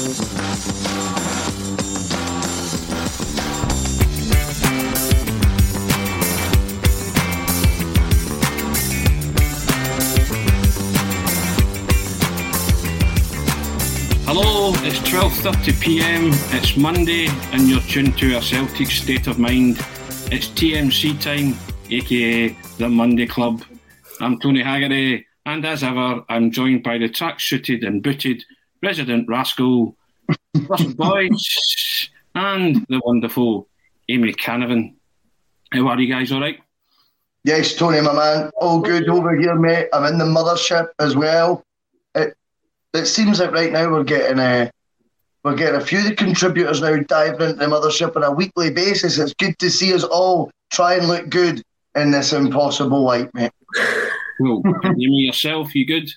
Hello, it's 12:30 p.m. It's Monday, and you're tuned to a Celtic state of mind. It's TMC time, aka the Monday Club. I'm Tony Haggerty, and as ever, I'm joined by the track-suited and booted resident rascal, Russell Boyce, and the wonderful Amy Canavan. How are you guys? All right? Yes, Tony, my man. All good over here, mate. I'm in the mothership as well. It it seems like right now we're getting a we're getting a few of the contributors now diving into the mothership on a weekly basis. It's good to see us all try and look good in this impossible light, mate. Well, Amy, yourself, you good?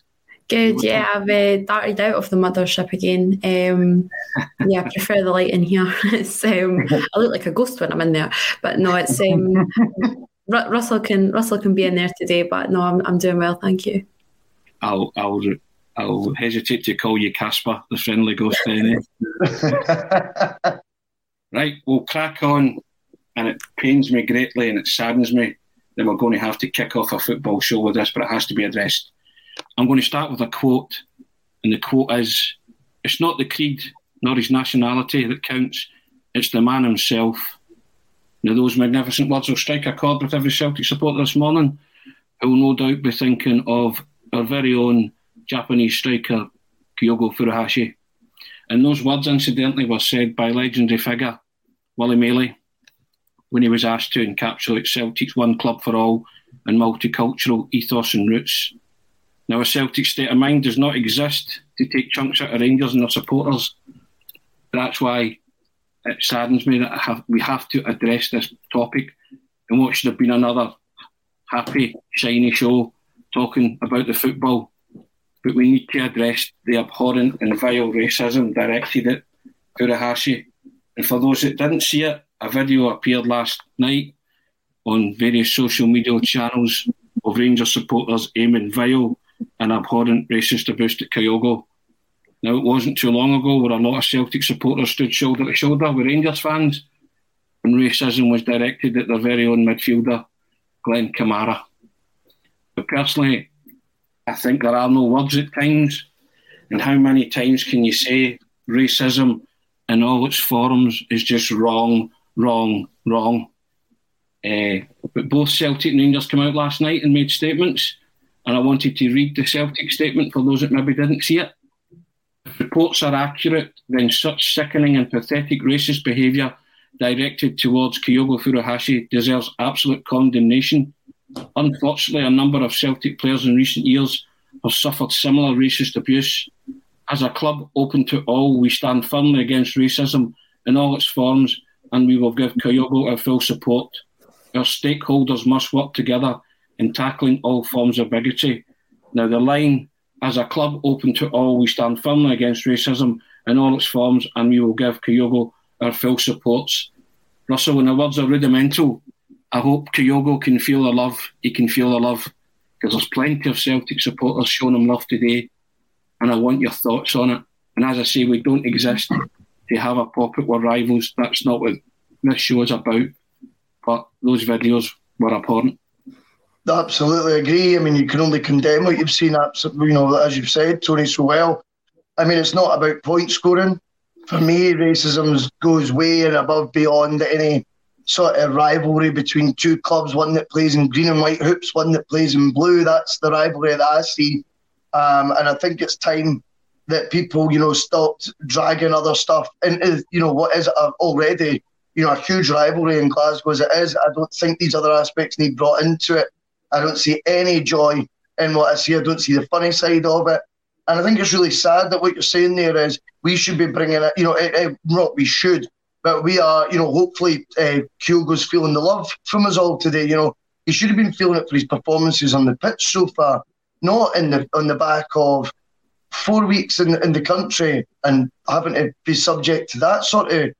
Good, yeah. I've uh, darted out of the mothership again. Um, yeah, I prefer the light in here. It's, um, I look like a ghost when I'm in there, but no, it's um, Ru- Russell can Russell can be in there today, but no, I'm I'm doing well, thank you. I'll I'll I'll hesitate to call you Casper, the friendly ghost. Anyway. Right, we'll crack on, and it pains me greatly and it saddens me that we're going to have to kick off a football show with this, but it has to be addressed. I'm going to start with a quote, and the quote is It's not the creed nor his nationality that counts, it's the man himself. Now, those magnificent words will strike a chord with every Celtic supporter this morning, who will no doubt be thinking of our very own Japanese striker, Kyogo Furuhashi. And those words, incidentally, were said by legendary figure Willie Maley when he was asked to encapsulate Celtic's one club for all and multicultural ethos and roots. Now, a Celtic state of mind does not exist to take chunks out of Rangers and their supporters. That's why it saddens me that have, we have to address this topic and what should have been another happy, shiny show talking about the football. But we need to address the abhorrent and vile racism directed at Furuhashi. And for those that didn't see it, a video appeared last night on various social media channels of Rangers supporters aiming vile and abhorrent racist abuse at Kyogo. Now, it wasn't too long ago where a lot of Celtic supporters stood shoulder to shoulder with Rangers fans, and racism was directed at their very own midfielder, Glenn Kamara. But personally, I think there are no words at times. And how many times can you say racism in all its forms is just wrong, wrong, wrong? Uh, but both Celtic and Rangers came out last night and made statements, and I wanted to read the Celtic statement for those that maybe didn't see it. If reports are accurate, then such sickening and pathetic racist behaviour directed towards Kyogo Furuhashi deserves absolute condemnation. Unfortunately, a number of Celtic players in recent years have suffered similar racist abuse. As a club open to all, we stand firmly against racism in all its forms and we will give Kyogo our full support. Our stakeholders must work together in tackling all forms of bigotry. Now, the line, as a club open to all, we stand firmly against racism in all its forms and we will give Kyogo our full support. Russell, in the words of Rudimental, I hope Kyogo can feel the love. He can feel the love because there's plenty of Celtic supporters showing him love today, and I want your thoughts on it. And as I say, we don't exist to have a pop at our rivals. That's not what this show is about. But those videos were abhorrent. Absolutely agree. I mean, you can only condemn what you've seen. You know, as you've said, Tony, so well. I mean, it's not about point scoring. For me, racism goes way and above beyond any sort of rivalry between two clubs, one that plays in green and white hoops, one that plays in blue. That's the rivalry that I see. Um, and I think it's time that people, you know, stopped dragging other stuff into, you know, what is already, you know, a huge rivalry in Glasgow as it is. I don't think these other aspects need brought into it. I don't see any joy in what I see. I don't see the funny side of it. And I think it's really sad that what you're saying there is we should be bringing it, you know, it, it, not we should, but we are, you know, hopefully uh, Kyogo's feeling the love from us all today. You know, he should have been feeling it for his performances on the pitch so far, not in the on the back of four weeks in, in the country and having to be subject to that sort of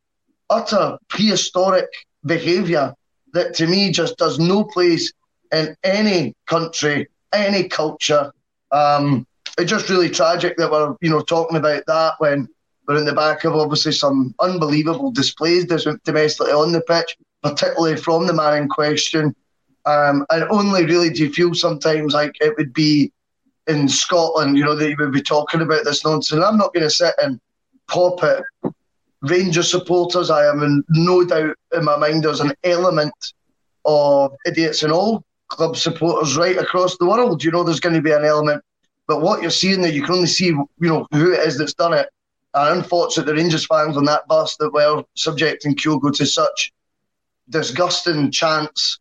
utter prehistoric behaviour that to me just does no place in any country, any culture. Um, it's just really tragic that we're, you know, talking about that when we're in the back of obviously some unbelievable displays domestically on the pitch, particularly from the man in question. Um, and only really do you feel sometimes like it would be in Scotland, you know, that you would be talking about this nonsense. I'm not going to sit and pop at Rangers supporters. I am in no doubt in my mind there's an element of idiots and all club supporters right across the world. You know, there's going to be an element. But what you're seeing there, you can only see, you know, who it is that's done it. And unfortunately, the Rangers fans on that bus that were subjecting Kyogo to such disgusting chants,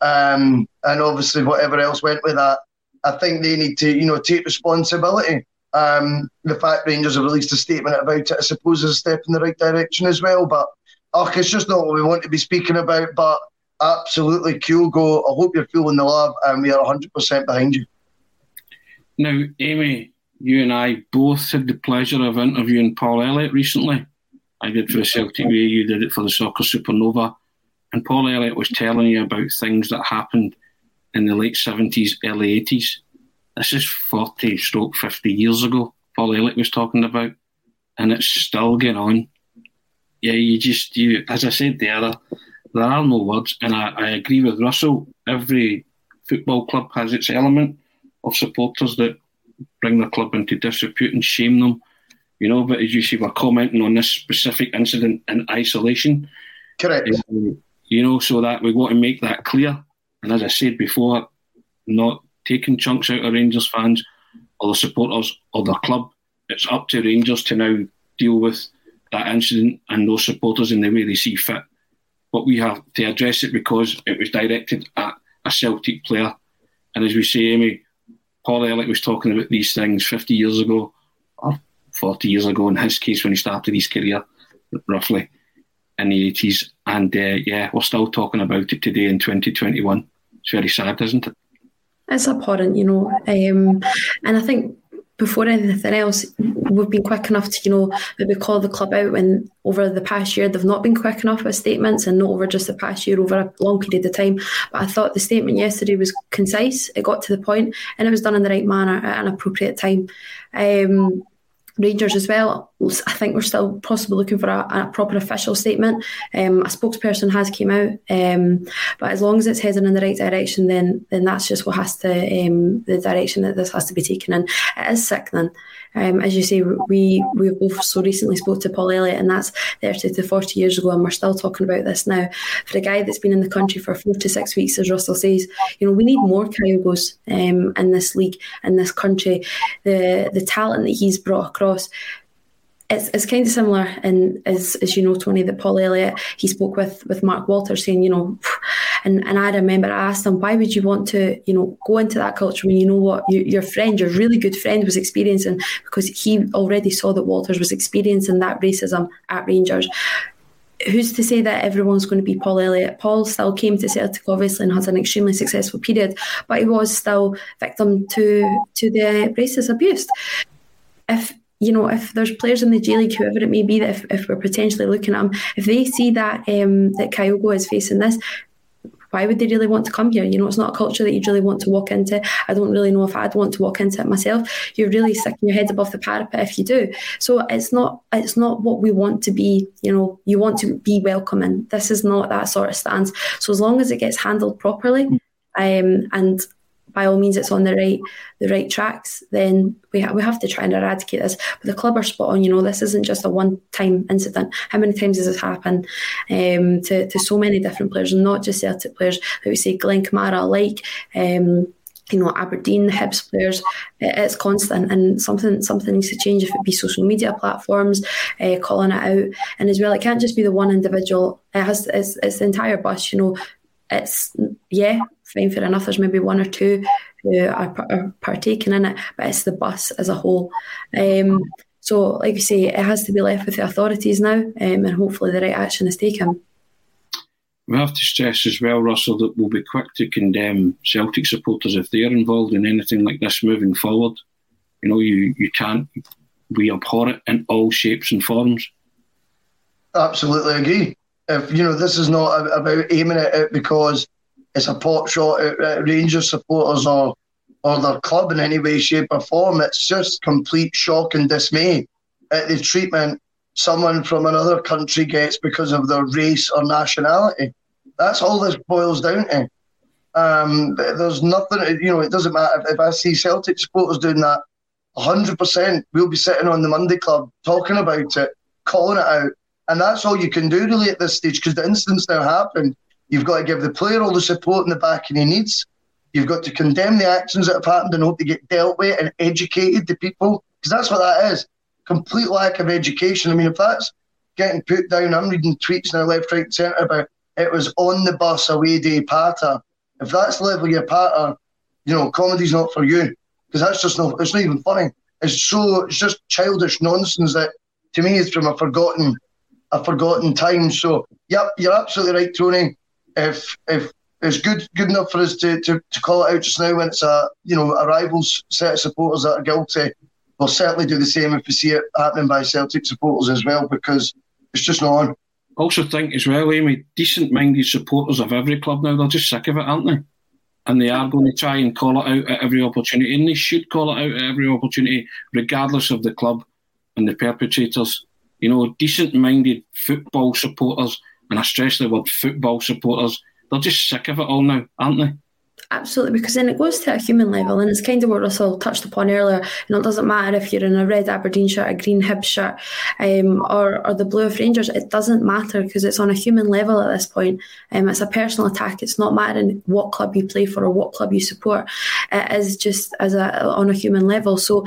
um, and obviously whatever else went with that, I think they need to, you know, take responsibility. Um, the fact Rangers have released a statement about it, I suppose, is a step in the right direction as well. But oh, it's just not what we want to be speaking about. But absolutely, Kyogo, I hope you're feeling the love, and we are 100% behind you. Now, Amy, you and I both had the pleasure of interviewing Paul Elliott recently. I did for the Celtic Way, you did it for the Soccer Supernova. And Paul Elliott was telling you about things that happened in the late 70s, early 80s. This is 40 stroke 50 years ago, Paul Elliott was talking about, and it's still going on. Yeah, you just, you, as I said there, there are no words, and I, I agree with Russell. Every football club has its element of supporters that bring their club into disrepute and shame them. You know, but as you see, we're commenting on this specific incident in isolation. Correct. Um, you know, so that we want to make that clear. And as I said before, not taking chunks out of Rangers fans or the supporters or their club. It's up to Rangers to now deal with that incident and those supporters in the way they see fit. But we have to address it because it was directed at a Celtic player. And as we say, Amy, Paul Elliott was talking about these things 50 years ago, or 40 years ago in his case when he started his career, roughly in the 80s. And uh, yeah, we're still talking about it today in 2021. It's very sad, isn't it? It's abhorrent, you know. Um, and I think before anything else, we've been quick enough to, you know, maybe call the club out when over the past year they've not been quick enough with statements and not over just the past year, over a long period of time. But I thought the statement yesterday was concise, it got to the point, and it was done in the right manner at an appropriate time. Um, Rangers as well. I think we're still possibly looking for a, a proper official statement. Um, a spokesperson has came out, um, but as long as it's heading in the right direction, then then that's just what has to um, the direction that this has to be taken in. It is sickening. Um, as you say, we we both so recently spoke to Paul Elliott, and that's 30 to 40 years ago, and we're still talking about this now. For a guy that's been in the country for four to six weeks, as Russell says, you know, we need more Kyogos um, in this league, in this country. The the talent that he's brought across it's, it's kind of similar and as as you know Tony that Paul Elliott he spoke with with Mark Walters saying you know and and I remember I asked him why would you want to you know go into that culture when you know what you, your friend your really good friend was experiencing because he already saw that Walters was experiencing that racism at Rangers who's to say that everyone's going to be Paul Elliott? Paul still came to Celtic obviously and had an extremely successful period, but he was still victim to to the racist abuse. If you know, if there's players in the J League, whoever it may be, that if, if we're potentially looking at them, if they see that um, that Kyogo is facing this, why would they really want to come here? You know, it's not a culture that you'd really want to walk into. I don't really know if I'd want to walk into it myself. You're really sticking your head above the parapet if you do. So it's not it's not what we want to be. You know, you want to be welcoming. This is not that sort of stance. So as long as it gets handled properly, um, and by all means it's on the right the right tracks, then we ha- we have to try and eradicate this. But the club are spot on. You know, this isn't just a one time incident. How many times has this happened um, to to so many different players, not just Celtic players? Like we say, Glenn Kamara, like. Um, you know, Aberdeen, Hibs players, it's constant and something something needs to change if it be social media platforms, uh, calling it out. And as well, it can't just be the one individual. It has it's, it's the entire bus, you know. It's yeah, fine for enough. There's maybe one or two who are, are partaking in it, but it's the bus as a whole. Um, so, like you say, it has to be left with the authorities now, um, and hopefully the right action is taken. We have to stress as well, Russell, that we'll be quick to condemn Celtic supporters if they're involved in anything like this moving forward. You know, you, you can't, we abhor it in all shapes and forms. Absolutely agree. If, you know, this is not about aiming at it because it's a pot shot at, Rangers supporters or or their club in any way, shape, or form. It's just complete shock and dismay at the treatment someone from another country gets because of their race or nationality. That's all this boils down to. Um, there's nothing, you know, it doesn't matter. If, if I see Celtic supporters doing that, 100%, we'll be sitting on the Monday Club talking about it, calling it out. And that's all you can do really at this stage because the incidents now happened. You've got to give the player all the support and the backing he needs. You've got to condemn the actions that have happened and hope they get dealt with and educated the people because that's what that is. Complete lack of education. I mean, if that's getting put down, I'm reading tweets now left, right, centre about it was on the bus away day patter. If that's the level your patter, you know, comedy's not for you because that's just not. It's not even funny. It's so. It's just childish nonsense that to me is from a forgotten, a forgotten time. So, yep, you're absolutely right, Tony if if it's good good enough for us to, to, to call it out just now when it's a you know a rivals set of supporters that are guilty. We'll certainly do the same if we see it happening by Celtic supporters as well because it's just not on. Also think as well, Amy, decent minded supporters of every club now, they're just sick of it, aren't they? And they are going to try and call it out at every opportunity, and they should call it out at every opportunity, regardless of the club and the perpetrators. You know, decent minded football supporters and I stress the word football supporters, they're just sick of it all now, aren't they? Absolutely, because then it goes to a human level, and it's kind of what Russell touched upon earlier. You know, it doesn't matter if you're in a red Aberdeen shirt, a green Hib shirt, um, or or the blue of Rangers. It doesn't matter because it's on a human level at this point. Um, it's a personal attack. It's not mattering what club you play for or what club you support. It is just as a on a human level. So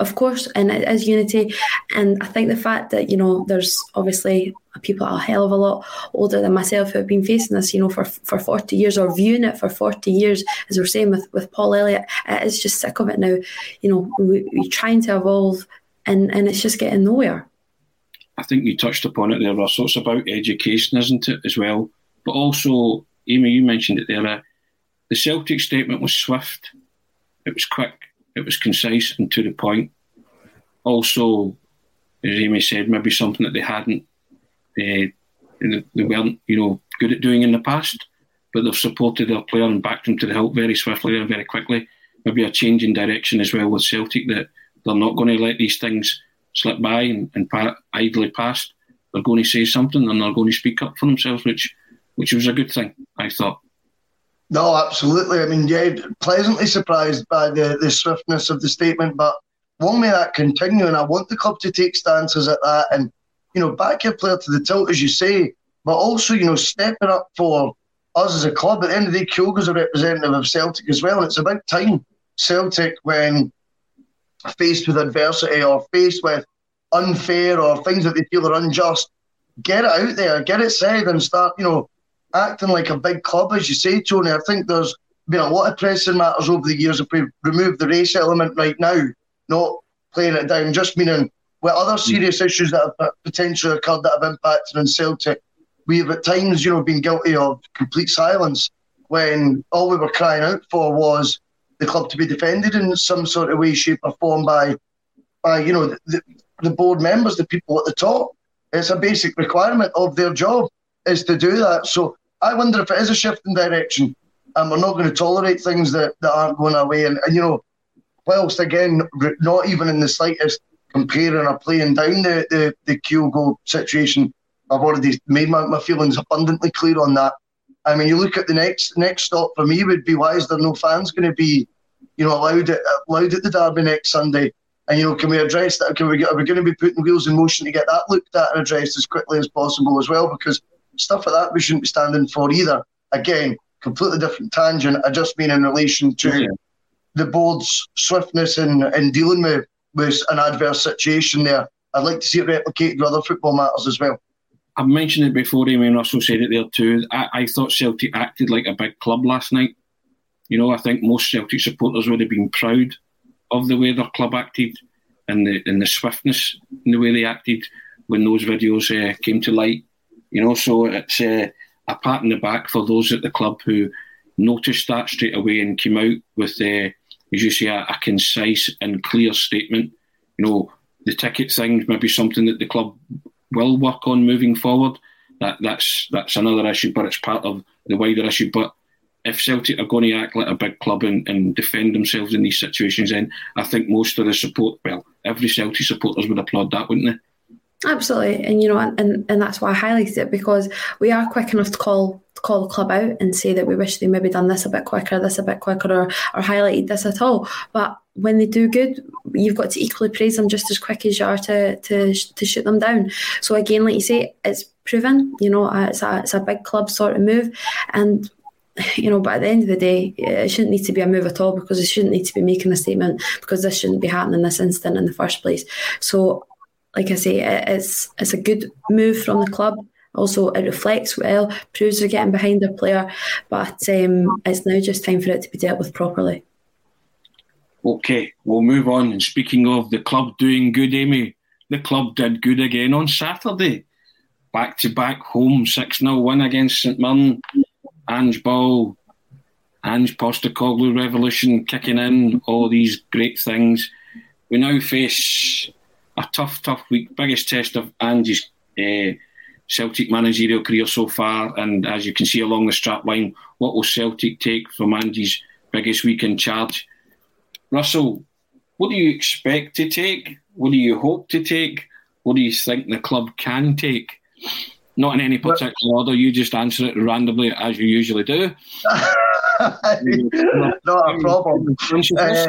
of course, and it is unity. And I think the fact that, you know, there's obviously people a hell of a lot older than myself who have been facing this, you know, for for 40 years or viewing it for 40 years, as we're saying with, with Paul Elliott, it is just sick of it now. You know, we, are trying to evolve and, and it's just getting nowhere. I think you touched upon it there, Russell. It's about education, isn't it, as well? But also, Amy, you mentioned it there. Uh, the Celtic statement was swift, it was quick, it was concise and to the point. Also, as Amy said, maybe something that they hadn't, uh, they weren't, you know, good at doing in the past, but they've supported their player and backed him to the hilt very swiftly and very quickly. Maybe a change in direction as well with Celtic that they're not going to let these things slip by and, and idly past, they're going to say something and they're going to speak up for themselves, which which was a good thing, I thought. No, absolutely. I mean, yeah, pleasantly surprised by the, the swiftness of the statement, but long may that continue. And I want the club to take stances at that and, you know, back your player to the tilt, as you say, but also, you know, stepping up for us as a club. At the end of the day, Kyogo's a representative of Celtic as well. And it's about time Celtic, when faced with adversity or faced with unfair or things that they feel are unjust, get it out there, get it said, and start, you know, acting like a big club, as you say, Tony. I think there's been a lot of pressing matters over the years. If we remove the race element right now, not playing it down, just meaning with other mm. serious issues that have potentially occurred that have impacted on Celtic, we have at times, you know, been guilty of complete silence when all we were crying out for was the club to be defended in some sort of way, shape, or form by, by you know, the, the board members, the people at the top. It's a basic requirement of their job is to do that. So I wonder if it is a shift in direction and we're not going to tolerate things that, that aren't going away. And, and, you know, whilst again, not even in the slightest comparing or playing down the, the, the Kyogo situation, I've already made my, my feelings abundantly clear on that. I mean, you look at the next next stop for me would be why is there no fans going to be, you know, allowed at, allowed at the derby next Sunday? And you know, can we address that? Can we get, are we going to be putting wheels in motion to get that looked at and addressed as quickly as possible as well? Because stuff like that we shouldn't be standing for either. Again, completely different tangent. I just mean in relation to yeah. the board's swiftness in, in dealing with, with an adverse situation there. I'd like to see it replicated with other football matters as well. I've mentioned it before, Amy Russell said it there too. I, I thought Celtic acted like a big club last night. You know, I think most Celtic supporters would have been proud of the way their club acted and the and the swiftness in the way they acted when those videos uh, came to light. You know, so it's uh, a pat in the back for those at the club who noticed that straight away and came out with, uh, as you say, a, a concise and clear statement. You know, the ticket thing maybe something that the club will work on moving forward. That that's that's another issue, but it's part of the wider issue. But if Celtic are going to act like a big club and, and defend themselves in these situations, then I think most of the support, well, every Celtic supporters would applaud that, wouldn't they? Absolutely, and you know, and, and that's why I highlighted it because we are quick enough to call to call the club out and say that we wish they maybe done this a bit quicker, this a bit quicker, or or highlighted this at all. But when they do good, you've got to equally praise them just as quick as you are to to to shoot them down. So again, like you say, it's proven. You know, uh, it's a it's a big club sort of move, and you know, but at the end of the day, it shouldn't need to be a move at all because it shouldn't need to be making a statement because this shouldn't be happening in this instant in the first place. So like I say, it's it's a good move from the club. Also, it reflects well, proves they're getting behind their player, but um, it's now just time for it to be dealt with properly. Okay, we'll move on. And speaking of the club doing good, Amy, the club did good again on Saturday. Back to back home 6 0 win against St Mirren. Ange Ball, Ange Postecoglou revolution kicking in, all these great things. We now face a tough, tough week. Biggest test of Ange's uh, Celtic managerial career so far. And as you can see along the strap line, what will Celtic take from Ange's biggest week in charge? Russell, what do you expect to take? What do you hope to take? What do you think the club can take? Not in any particular order. You just answer it randomly as you usually do. Not a problem. Uh.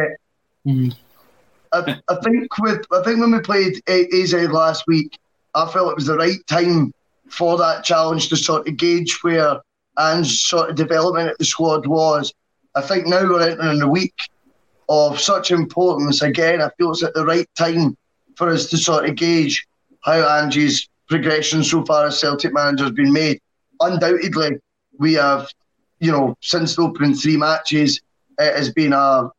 I, I, think with I think when we played AZ last week, I felt it was the right time for that challenge to sort of gauge where Ange's sort of development at the squad was. I think now we're entering a week of such importance. Again, I feel it's at the right time for us to sort of gauge how Ange's progression so far as Celtic manager has been made. Undoubtedly, we have, you know, since the opening three matches, it has been a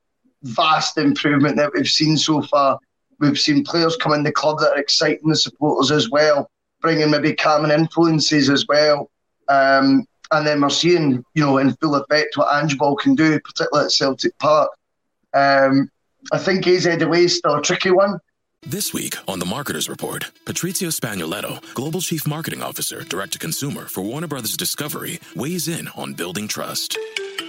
vast improvement that we've seen so far. We've seen players come in the club that are exciting the supporters as well, bringing maybe calming influences as well. Um, and then we're seeing, you know, in full effect what Ange Ball can do, particularly at Celtic Park. Um, I think AZ away is still a tricky one. This week on the Marketers Report, Patrizia Spagnoletto, Global Chief Marketing Officer, Direct to Consumer for Warner Brothers Discovery, weighs in on building trust.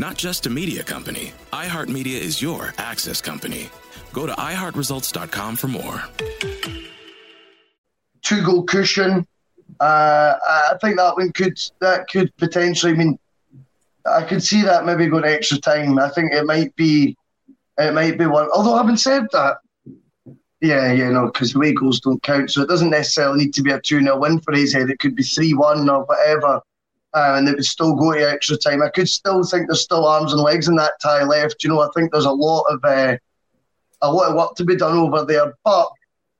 Not just a media company, iHeartMedia is your access company. Go to iHeartResults.com for more. Two goal cushion. Uh, I think that one could that could potentially I mean I could see that maybe going extra time. I think it might be it might be one. Although having said that, yeah, yeah, no, because away goals don't count, so it doesn't necessarily need to be a 2 0 win for his head. It could be 3 1 or whatever uh, and it would still go to extra time. I could still think there's still arms and legs in that tie left. You know, I think there's a lot of uh, a lot of work to be done over there. But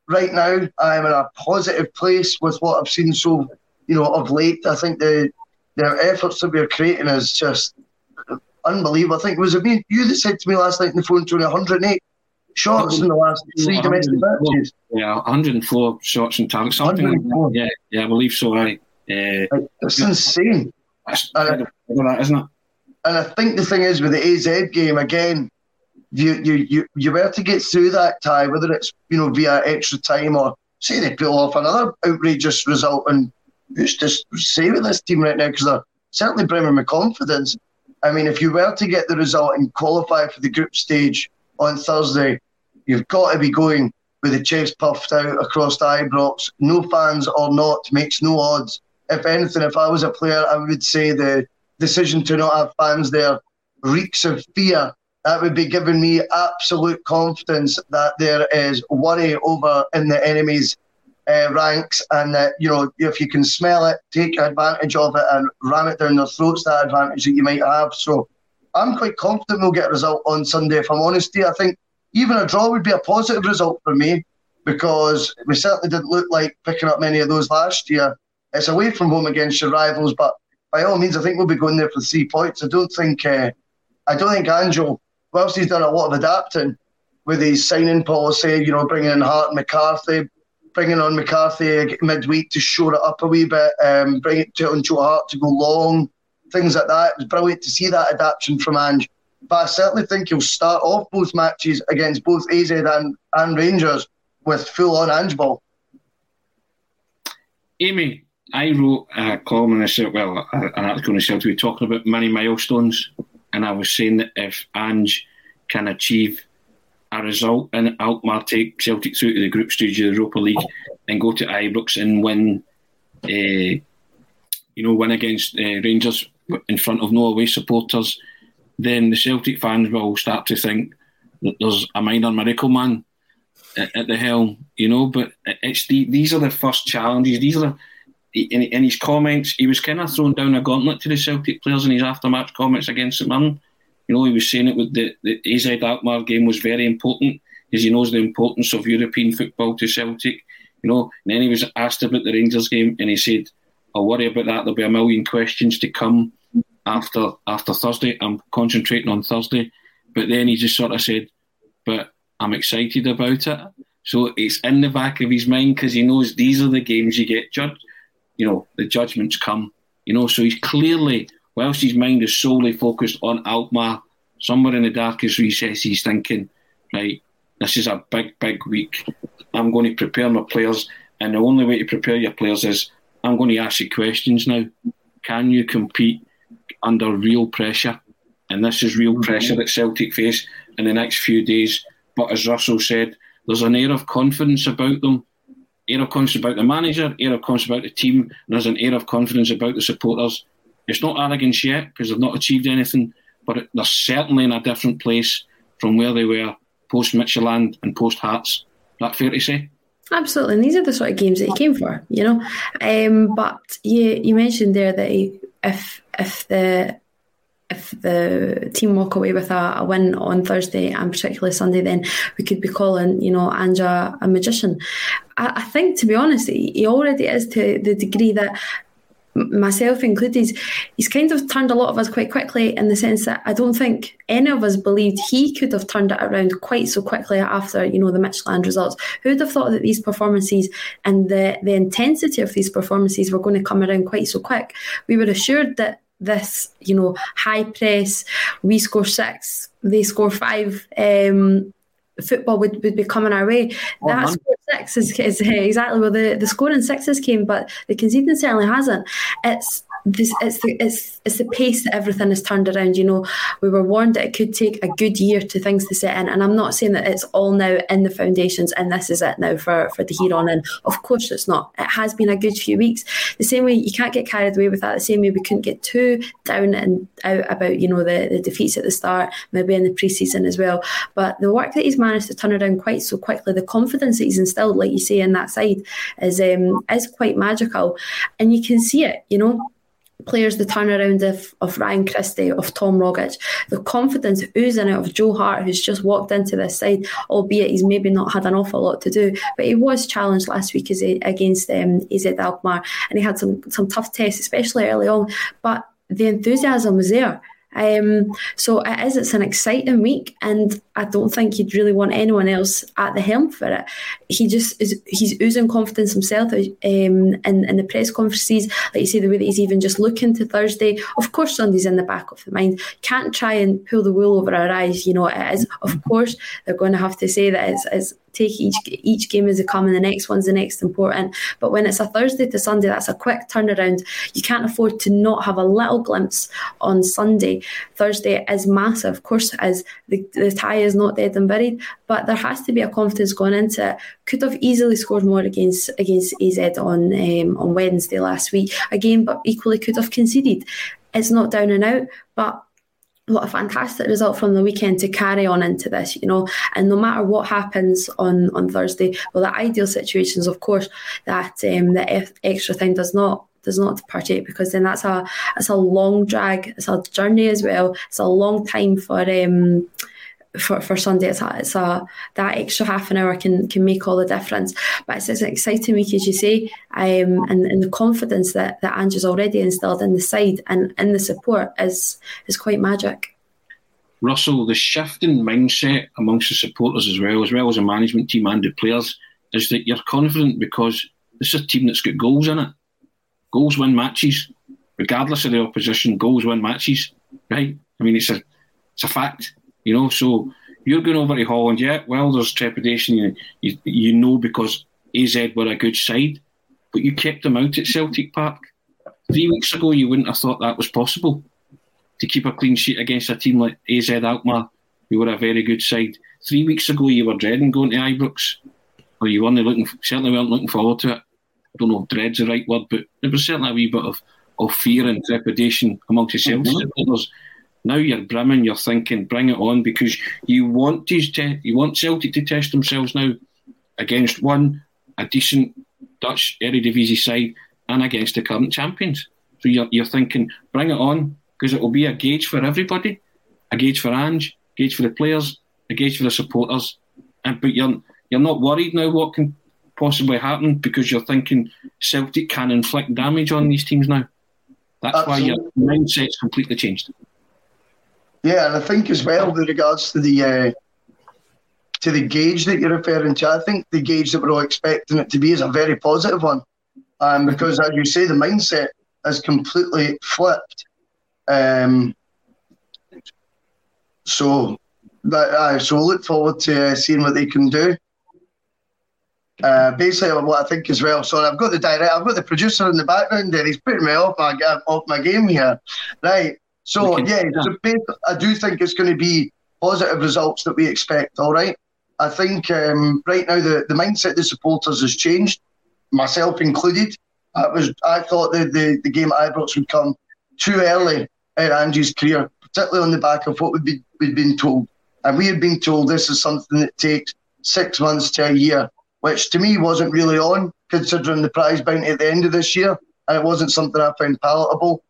right now, I'm in a positive place with what I've seen so you know of late. I think the their efforts that we're creating is just unbelievable. I think it was it me you that said to me last night in the phone, Tony, 108 shots in the last three domestic matches. Yeah, 104 shots in target, something like that. Yeah, yeah, I believe so. Right. Uh, it's insane. That's and, that, isn't it? And I think the thing is with the AZ game again, you you you you were to get through that tie, whether it's you know via extra time or say they pull off another outrageous result, and who's just say with this team right now because they're certainly bringing me confidence. I mean, if you were to get the result and qualify for the group stage on Thursday, you've got to be going with the chest puffed out across the eyebrows. No fans or not makes no odds if anything, if I was a player, I would say the decision to not have fans there reeks of fear. That would be giving me absolute confidence that there is worry over in the enemy's uh, ranks, and that you know if you can smell it, take advantage of it and ram it down their throats. That advantage that you might have. So I'm quite confident we'll get a result on Sunday. If I'm honest, I think even a draw would be a positive result for me because we certainly didn't look like picking up many of those last year. It's away from home against your rivals, but by all means, I think we'll be going there for three points. I don't think uh, I don't think Angel, whilst he's done a lot of adapting with his signing policy, you know, bringing in Hart McCarthy, bringing on McCarthy midweek to shore it up a wee bit, um, bring it to on Joe Hart to go long, things like that. It was brilliant to see that adaptation from Ange. But I certainly think he'll start off both matches against both AZ and, and Rangers with full on Ange ball. Amy, I wrote a column and I said, well, an article in the Celtic talking about many milestones, and I was saying that if Ange can achieve a result and Alkmaar take Celtic through to the group stage of the Europa League and go to Ibrox and win, uh, you know, win against uh, Rangers in front of no away supporters, then the Celtic fans will start to think that there's a minor miracle man at, at the helm, you know. But it's the, these are the first challenges. These are the in, in his comments, he was kind of throwing down a gauntlet to the Celtic players in his after-match comments against St Mirren. You know, he was saying it with the, the AZ Alkmaar game was very important because he knows the importance of European football to Celtic. You know, and then he was asked about the Rangers game and he said, I'll worry about that. There'll be a million questions to come after after Thursday. I'm concentrating on Thursday. But then he just sort of said, but I'm excited about it. So it's in the back of his mind because he knows these are the games you get judged you know, the judgments come. You know, so he's clearly, whilst his mind is solely focused on Alkmaar, somewhere in the darkest recess, he's thinking, right, this is a big, big week. I'm going to prepare my players, and the only way to prepare your players is I'm going to ask you questions now. Can you compete under real pressure? and this is real pressure that Celtic face in the next few days. But as Russell said, there's an air of confidence about them, air of confidence about the manager, air of confidence about the team, and there's an air of confidence about the supporters. It's not arrogance yet because they've not achieved anything, but they're certainly in a different place from where they were post Midtjylland and post Hearts. That fair to say? Absolutely, and these are the sort of games that he came for, you know. Um, but you you mentioned there that he, if if the if the team walk away with a, a, win on Thursday and particularly Sunday, then we could be calling, you know, Ange a magician. I, I think, to be honest, he, he already is to the degree that myself included, he's kind of turned a lot of us quite quickly in the sense that I don't think any of us believed he could have turned it around quite so quickly after, you know, the Midtjylland results. Who would have thought that these performances and the, the intensity of these performances were going to come around quite so quick? We were assured that this, you know, high press, we score six, they score five, um, football would, would be coming our way. Oh, that score six is, is exactly where the, the scoring sixes came, but the conceding certainly hasn't. It's this it's the it's it's the pace that everything has turned around. You know, we were warned that it could take a good year to things to set in, and I'm not saying that it's all now in the foundations and this is it now for for the here on in. Of course, it's not. It has been a good few weeks. The same way you can't get carried away with that. The same way we couldn't get too down and out about you know the the defeats at the start, maybe in the preseason as well. But the work that he's managed to turn around quite so quickly, the confidence that he's instilled, like you say, in that side is um, is quite magical, and you can see it. You know players the turnaround of, of Ryan Christie, of Tom Rogic, the confidence oozing out of Joe Hart, who's just walked into this side, albeit he's maybe not had an awful lot to do, but he was challenged last week against um, AZ Alkmaar, and he had some some tough tests, especially early on, but the enthusiasm was there. Um, so it is. It's an exciting week, and I don't think you'd really want anyone else at the helm for it. He just is. He's oozing confidence himself um, in, in the press conferences. Like you say, the way that he's even just looking to Thursday. Of course, Sunday's in the back of the mind. Can't try and pull the wool over our eyes. You know, it is. Of course, they're going to have to say that it's, it's take each each game as they come, and the next one's the next important. But when it's a Thursday to Sunday, that's a quick turnaround. You can't afford to not have a little glimpse on Sunday. Thursday is massive, of course, as the, the tie is not dead and buried, but there has to be a confidence going into it. Could have easily scored more against against AZ on um, on Wednesday last week again, but equally could have conceded. It's not down and out, but what a fantastic result from the weekend to carry on into this, you know. And no matter what happens on on Thursday, well, the ideal situation is, of course, that um, the extra time does not does not to partake because then that's a it's a long drag, it's a journey as well. It's a long time for um for, for Sunday. It's a, it's a that extra half an hour can can make all the difference. But it's, it's an exciting week, as you say, um, and, and the confidence that that Ange's already instilled in the side and in the support is is quite magic. Russell, the shift in mindset amongst the supporters as well, as well as the management team and the players, is that you're confident because this is a team that's got goals in it. Goals win matches, regardless of the opposition. Goals win matches, right? I mean, it's a it's a fact. You know, so you're going over to Holland, yeah. Well, there's trepidation, you, you, you know, because AZ were a good side, but you kept them out at Celtic Park. Three weeks ago, you wouldn't have thought that was possible to keep a clean sheet against a team like AZ Alkmaar, who were a very good side. Three weeks ago, you were dreading going to Ibrox, or you weren't looking, certainly weren't looking forward to it. I don't know if dread's the right word, but there was certainly a wee bit of, of fear and trepidation amongst the Celtic mm-hmm. supporters. Now you're brimming, you're thinking, bring it on because you want these te- you want Celtic to test themselves now against one a decent Dutch Eredivisie side and against the current champions. So you're, you're thinking, bring it on because it will be a gauge for everybody, a gauge for Ange, a gauge for the players, a gauge for the supporters. And but you're you're not worried now what can possibly happen because you're thinking Celtic can inflict damage on these teams now. That's Absolutely. why your mindset's completely changed. Yeah, and I think as well with regards to the uh, to the gauge that you're referring to, I think the gauge that we're all expecting it to be is a very positive one, um, because as you say, the mindset has completely flipped. Um, so that uh, so we'll look forward to uh, seeing what they can do. Uh, basically, what I think as well. So I've got the direct, I've got the producer in the background and He's putting me off my off my game here, right? So can, yeah, yeah. So I do think it's going to be positive results that we expect. All right. I think um, right now the, the mindset of the supporters has changed, myself included. I was I thought the, the, the game at Ibrox would come too early in Ange's career, particularly on the back of what we'd, be, we'd been told. And we had been told this is something that takes six months to a year, which to me wasn't really on, considering the prize bounty at the end of this year. And it wasn't something I found palatable.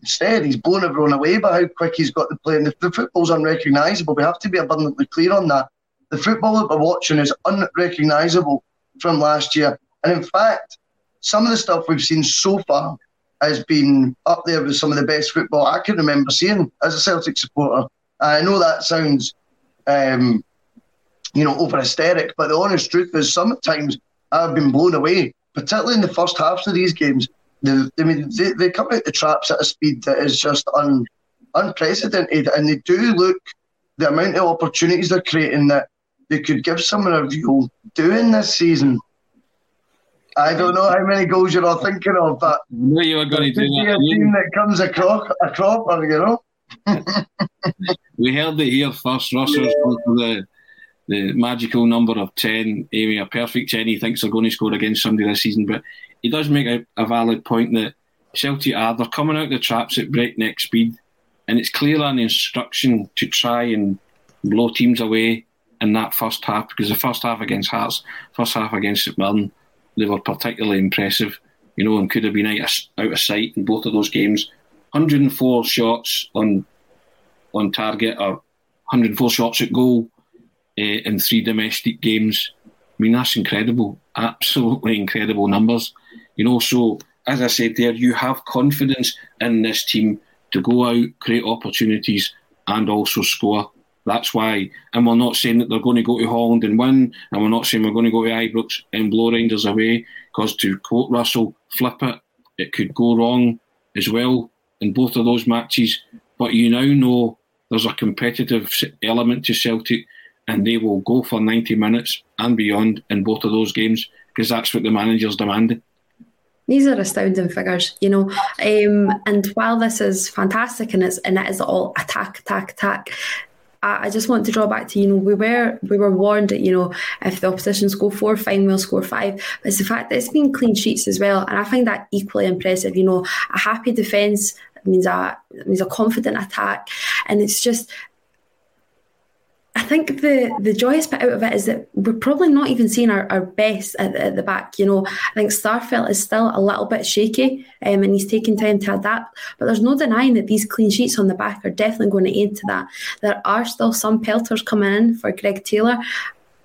Instead, he's blown everyone away by how quick he's got to play. And the, the football's unrecognisable. We have to be abundantly clear on that. The football that we're watching is unrecognisable from last year. And in fact, some of the stuff we've seen so far has been up there with some of the best football I can remember seeing as a Celtic supporter. I know that sounds, um, you know, over hysteric, but the honest truth is sometimes I've been blown away, particularly in the first halves of these games. They, I mean, they, they come out the traps at a speed that is just un, unprecedented, and they do look the amount of opportunities they're creating that they could give someone a real doing this season. I don't know how many goals you're all thinking of, but know you were going to do that. A team that comes a crop, a cropper, you know. we heard it here first. Russell's for the the magical number of ten. Amy, a perfect ten. He thinks they're going to score against somebody this season, but he does make a, a valid point that Celtic are they're coming out of the traps at breakneck speed, and it's clearly an instruction to try and blow teams away in that first half because the first half against Hearts, first half against St Mirren, they were particularly impressive, you know, and could have been out of, out of sight in both of those games. 104 shots on on target or 104 shots at goal Eh, in three domestic games. I mean, that's incredible, absolutely incredible numbers. You know, so as I said there, you have confidence in this team to go out, create opportunities, and also score. That's why, and we're not saying that they're going to go to Holland and win, and we're not saying we're going to go to Ibrox and blow Rangers away, because to quote Russell, flip it, it could go wrong as well in both of those matches. But you now know there's a competitive element to Celtic, and they will go for 90 minutes and beyond in both of those games, because that's what the manager's demanding. These are astounding figures, you know. Um, and while this is fantastic and it's and it is all attack, attack, attack, I, just want to draw back to you know we were we were warned that you know if the opposition score four, fine, we'll score five. But it's the fact that it's been clean sheets as well, and I find that equally impressive. You know, a happy defence means a means a confident attack, and it's just think the the joyous bit out of it is that we're probably not even seeing our, our best at, at the back. You know, I think Starfelt is still a little bit shaky um, and he's taking time to adapt. But there's no denying that these clean sheets on the back are definitely going to aid to that. There are still some pelters coming in for Greg Taylor.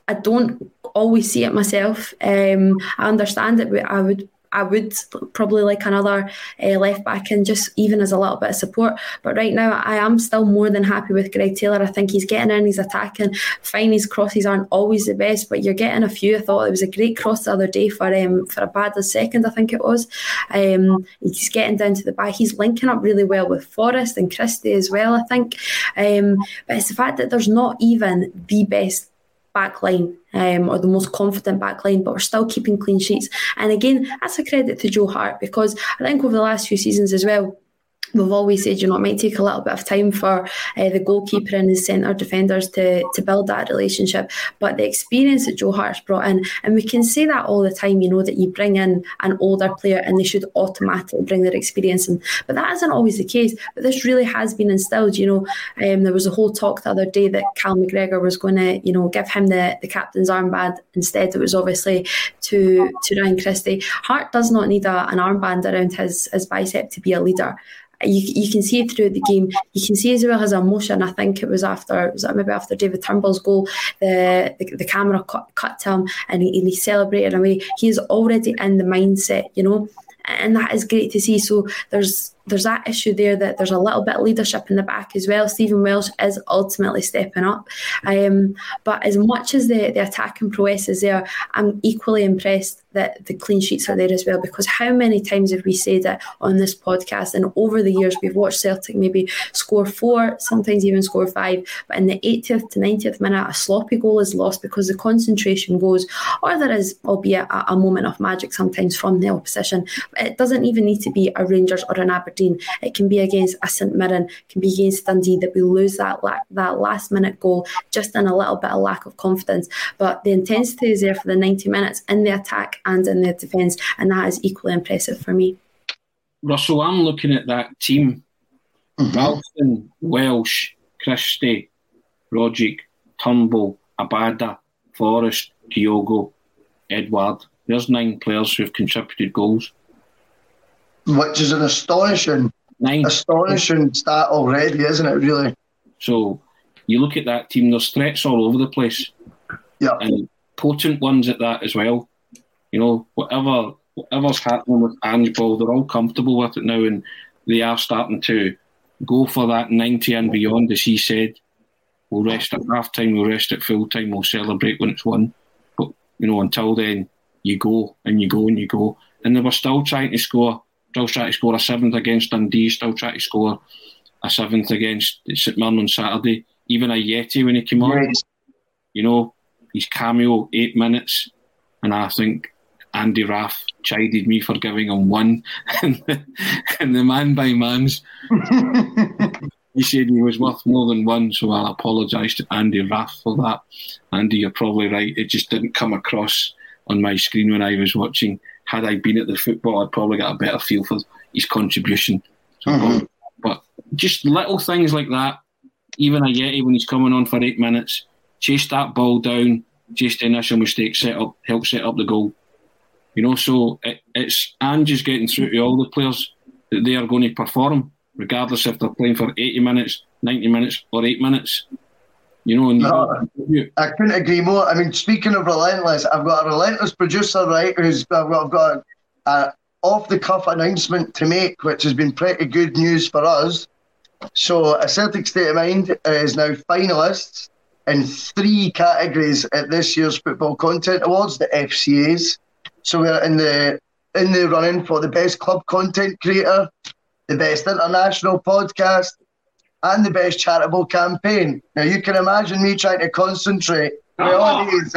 I don't always see it myself. Um, I understand it, but I would I would probably like another uh, left back and just even as a little bit of support. But right now, I am still more than happy with Greg Taylor. I think he's getting in, he's attacking. Fine, his crosses aren't always the best, but you're getting a few. I thought it was a great cross the other day for um, for Abada second, I think it was. Um, he's getting down to the back. He's linking up really well with Forrest and Christie as well, I think. Um, but it's the fact that there's not even the best back line um, or the most confident back line, but we're still keeping clean sheets. And again, that's a credit to Joe Hart because I think over the last few seasons as well, we've always said, you know, it might take a little bit of time for uh, the goalkeeper and the centre defenders to, to build that relationship. But the experience that Joe Hart's brought in, and we can say that all the time, you know, that you bring in an older player and they should automatically bring their experience in. But that isn't always the case. But this really has been instilled, you know. Um, there was a whole talk the other day that Cal McGregor was going to, you know, give him the, the captain's armband. Instead, it was obviously to, to Ryan Christie. Hart does not need a, an armband around his, his bicep to be a leader you, you can see it through the game. You can see as well his emotion. I think it was after was that maybe after David Turnbull's goal, the the, the camera cut, cut to him and he, and he celebrated away. He is already in the mindset, you know, and that is great to see. So there's there's that issue there that there's a little bit of leadership in the back as well. Stephen Welsh is ultimately stepping up. Um, but as much as the, the attacking prowess is there, I'm equally impressed that the clean sheets are there as well because how many times have we said it on this podcast and over the years we've watched Celtic maybe score four, sometimes even score five, but in the 80th to 90th minute a sloppy goal is lost because the concentration goes or there is albeit a, a moment of magic sometimes from the opposition. But it doesn't even need to be a Rangers or an Aberdeen it can be against a St Mirren, it can be against Dundee that we lose that la- that last minute goal just in a little bit of lack of confidence. But the intensity is there for the 90 minutes in the attack and in the defence, and that is equally impressive for me. Russell, I'm looking at that team. Mm-hmm. Welsh, Christie, Rogic, Turnbull, Abada, Forrest, Kyogo, Edouard. There's nine players who've contributed goals. Which is an astonishing, nine. astonishing stat already, isn't it? Really. So you look at that team. There's threats all over the place. Yeah. And potent ones at that as well. You know, whatever whatever's happening with Ange Ball, they're all comfortable with it now, and they are starting to go for that 90 and beyond, as he said. We'll rest at half time, we'll rest at full time, we'll celebrate when it's won. But, you know, until then, you go and you go and you go. And they were still trying to score, still trying to score a seventh against Dundee, still trying to score a seventh against St Mirren on Saturday. Even Ajeti when he came on, you know, his cameo, eight minutes. And I think Andy Raff chided me for giving him one, and the, and the man by man's. he said he was worth more than one, so I'll apologise to Andy Raff for that. Andy, you're probably right. It just didn't come across on my screen when I was watching. Had I been at the football, I'd probably get a better feel for his contribution. Mm-hmm. But just little things like that. Even Ajeti when he's coming on for eight minutes, chase that ball down, just the initial mistake, set up, help set up the goal. You know, so it, it's Ange's getting through to all the players that they are going to perform, regardless if they're playing for 80 minutes, 90 minutes, or 8 minutes. You know, no, I couldn't agree more. I mean, speaking of relentless, I've got a relentless producer, right? Who's I've got, I've got a off the cuff announcement to make, which has been pretty good news for us. So, a Celtic State of Mind is now finalists in three categories at this year's Football Content Awards, the FCAs. So we're in the in the running for the best club content creator, the best international podcast, and the best charitable campaign. Now you can imagine me trying to concentrate on all these.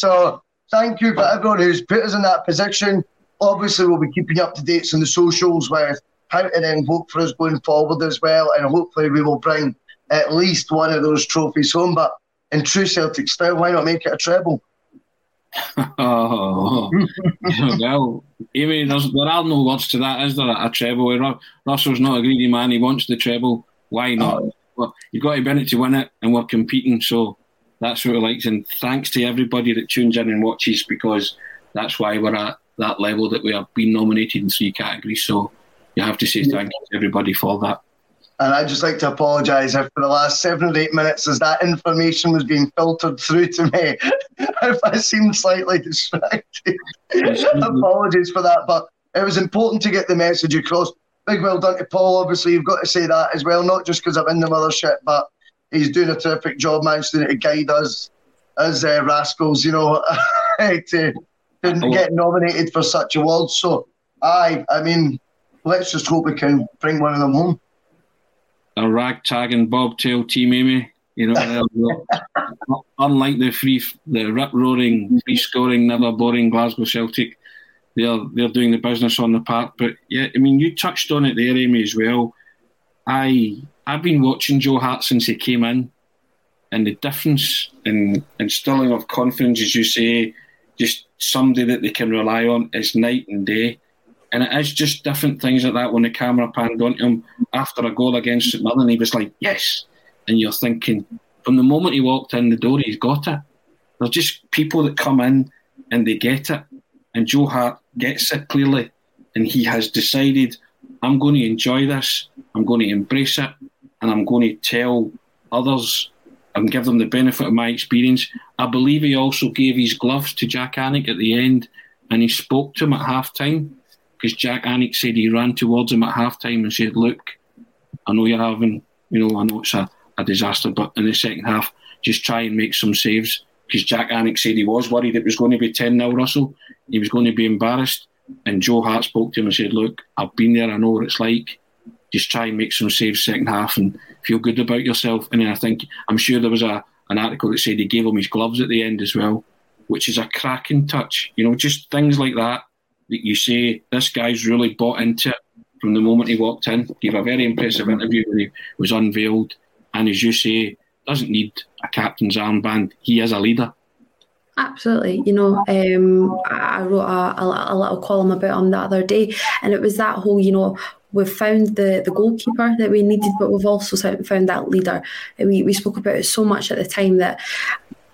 so thank you for everyone who's put us in that position. Obviously, we'll be keeping up to date on the socials with how to then vote for us going forward as well, and hopefully we will bring at least one of those trophies home. But in true Celtic style, why not make it a treble? Oh, well, Amy, there's, there are no words to that, is there? A treble. Russell's not a greedy man. He wants the treble. Why not? Oh. Well, you've got to be in it to win it, and we're competing. So that's what we like. And thanks to everybody that tunes in and watches because that's why we're at that level that we have been nominated in three categories. So you have to say thank you to everybody for that. And I'd just like to apologise if for the last seven or eight minutes, as that information was being filtered through to me, if I seemed slightly distracted. Apologies for that, but it was important to get the message across. Big well done to Paul. Obviously, you've got to say that as well, not just because I'm in the mothership, but he's doing a terrific job managing to guide us as uh, rascals, you know, to, to get nominated for such awards. So, I, I mean, let's just hope we can bring one of them home a ragtag and bobtail team, Amy. You know, unlike the free, the rip roaring, free scoring, never boring Glasgow Celtic, they're they're doing the business on the park. But yeah, I mean, you touched on it there, Amy, as well. I I've been watching Joe Hart since he came in, and the difference in instilling of confidence, as you say, just somebody that they can rely on is night and day. And it is just different things like that when the camera panned onto him after a goal against St Mirren. He was like, yes. And you're thinking, from the moment he walked in the door, he's got it. There's just people that come in and they get it. And Joe Hart gets it clearly. And he has decided, I'm going to enjoy this, I'm going to embrace it, and I'm going to tell others and give them the benefit of my experience. I believe he also gave his gloves to Jack Alnwick at the end and he spoke to him at half time because Jack Alnwick said he ran towards him at half time and said, Look, I know you're having, you know, I know it's a, a disaster, but in the second half, just try and make some saves. Because Jack Alnwick said he was worried it was going to be 10 0 Russell. He was going to be embarrassed. And Joe Hart spoke to him and said, Look, I've been there, I know what it's like. Just try and make some saves second half and feel good about yourself. And then I think, I'm sure there was a an article that said he gave him his gloves at the end as well, which is a cracking touch. You know, just things like that that you say this guy's really bought into it from the moment he walked in. Gave a very impressive interview when he was unveiled. And as you say, doesn't need a captain's armband. He is a leader. Absolutely. You know, um, I wrote a, a, a, little column about him the other day, and it was that whole, you know, we've found the, the goalkeeper that we needed, but we've also found that leader. We, we spoke about it so much at the time that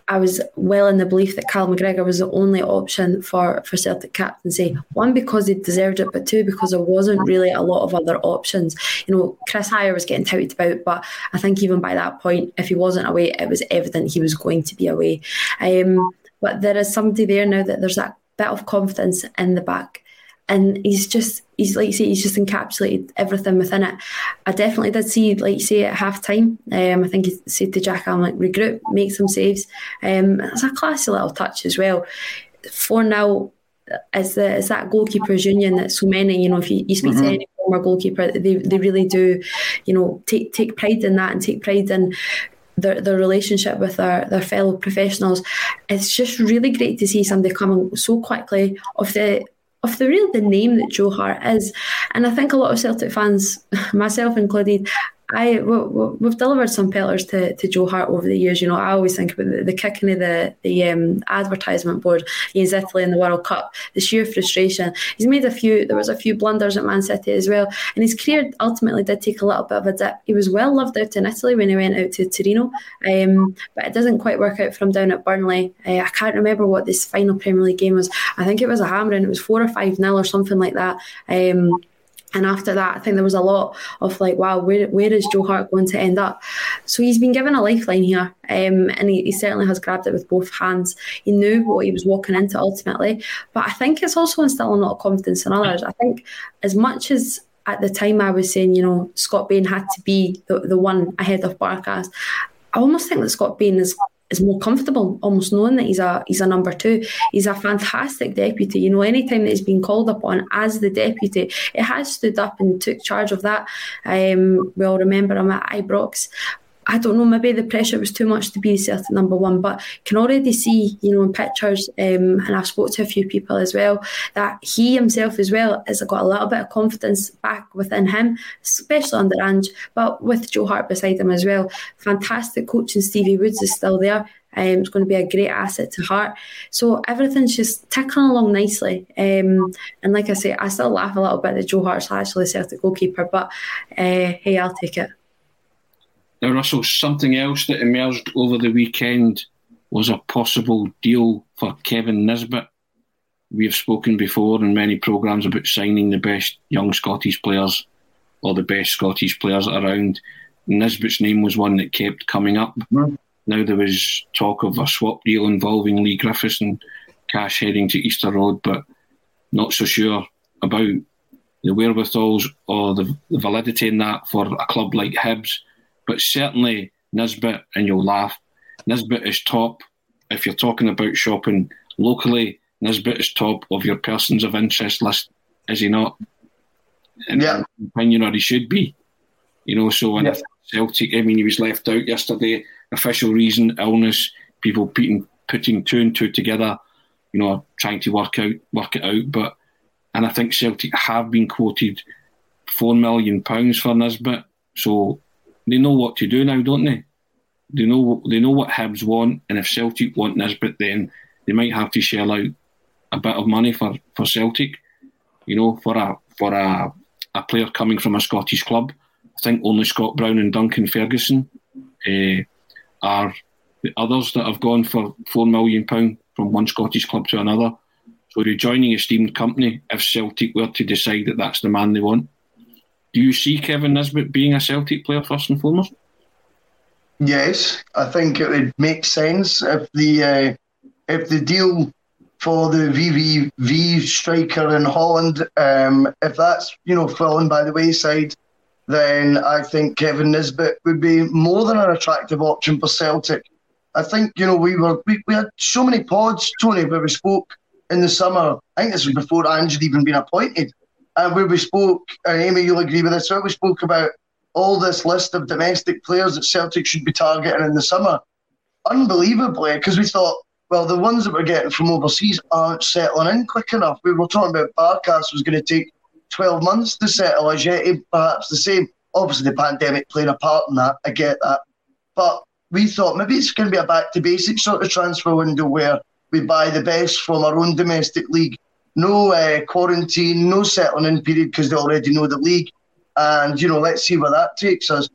I was well in the belief that Cal McGregor was the only option for, for Celtic captaincy. One, because he deserved it, but two, because there wasn't really a lot of other options. You know, Kris Ajer was getting touted about, but I think even by that point, if he wasn't away, it was evident he was going to be away. Um, but there is somebody there now that there's that bit of confidence in the back and he's just he's like you say he's just encapsulated everything within it. I definitely did see like you say at half time. Um, I think he said to Jack I'm like regroup, make some saves. Um, it's a classy little touch as well. For now, is the is that goalkeepers union that so many you know if you, you speak mm-hmm. to any former goalkeeper they, they really do you know take take pride in that and take pride in their, their relationship with their, their fellow professionals. It's just really great to see somebody coming so quickly off the of the real the name that Joe Hart is. And I think a lot of Celtic fans, myself included, I we've delivered some pillars to, to Joe Hart over the years. You know, I always think about the, the kicking of the the um, advertisement board against Italy in the World Cup, the sheer frustration. He's made a few. There was a few blunders at Man City as well, and his career ultimately did take a little bit of a dip. He was well loved out in Italy when he went out to Torino, um, but it doesn't quite work out for him down at Burnley. Uh, I can't remember what this final Premier League game was. I think it was a hammering. It was four or five nil or something like that. Um, and after that, I think there was a lot of like, wow, where, where is Joe Hart going to end up? So he's been given a lifeline here, um, and he, he, certainly has grabbed it with both hands. He knew what he was walking into ultimately, but I think it's also instilling a lot of confidence in others. I think as much as at the time I was saying, you know, Scott Bain had to be the, the one ahead of Barkas, I almost think that Scott Bain is is more comfortable almost knowing that he's a he's a number two. He's a fantastic deputy. You know, anytime that he's been called upon as the deputy, it has stood up and took charge of that. Um, we all remember him at Ibrox. I don't know, maybe the pressure was too much to be Celtic number one, but can already see, you know, in pictures, um, and I've spoke to a few people as well, that he himself as well has got a little bit of confidence back within him, especially under Ange, but with Joe Hart beside him as well. Fantastic coach and Stevie Woods is still there. Um, it's going to be a great asset to Hart. So everything's just ticking along nicely. Um, and like I say, I still laugh a little bit that Joe Hart's actually Celtic goalkeeper, but uh, hey, I'll take it. Now, Russell, something else that emerged over the weekend was a possible deal for Kevin Nisbet. We have spoken before in many programmes about signing the best young Scottish players or the best Scottish players around. Nisbet's name was one that kept coming up. Mm-hmm. Now there was talk of a swap deal involving Leigh Griffiths and cash heading to Easter Road, but not so sure about the wherewithals or the, the validity in that for a club like Hibs but certainly Nisbet, and you'll laugh, Nisbet is top. If you're talking about shopping locally, Nisbet is top of your persons of interest list, is he not? In yeah. opinion, or he should be. You know, so when yeah. Celtic, I mean, he was left out yesterday. Official reason, illness, people putting, putting two and two together, you know, trying to work out work it out. But and I think Celtic have been quoted four million pounds for Nisbet. So they know what to do now, don't they? They know they know what Hibs want, and if Celtic want Nisbet, then they might have to shell out a bit of money for, for Celtic. You know, for a for a a player coming from a Scottish club. I think only Scott Brown and Duncan Ferguson uh, are the others that have gone for four million pound from one Scottish club to another. So they're joining a esteemed company if Celtic were to decide that that's the man they want. Do you see Kevin Nisbet being a Celtic player first and foremost? Yes, I think it would make sense if the uh, if the deal for the VVV striker in Holland, um, if that's you know fallen by the wayside, then I think Kevin Nisbet would be more than an attractive option for Celtic. I think you know we were we, we had so many pods, Tony, where we spoke in the summer. I think this was before Ange had even been appointed, and where we spoke, and Amy, you'll agree with this, where we spoke about all this list of domestic players that Celtic should be targeting in the summer. Unbelievably, because we thought, well, the ones that we're getting from overseas aren't settling in quick enough. We were talking about Barkas was going to take 12 months to settle as yet, perhaps the same. Obviously, the pandemic playing a part in that. I get that. But we thought maybe it's going to be a back to basics sort of transfer window where we buy the best from our own domestic league. No uh, quarantine, no settling in period because they already know the league. And, you know, let's see where that takes us.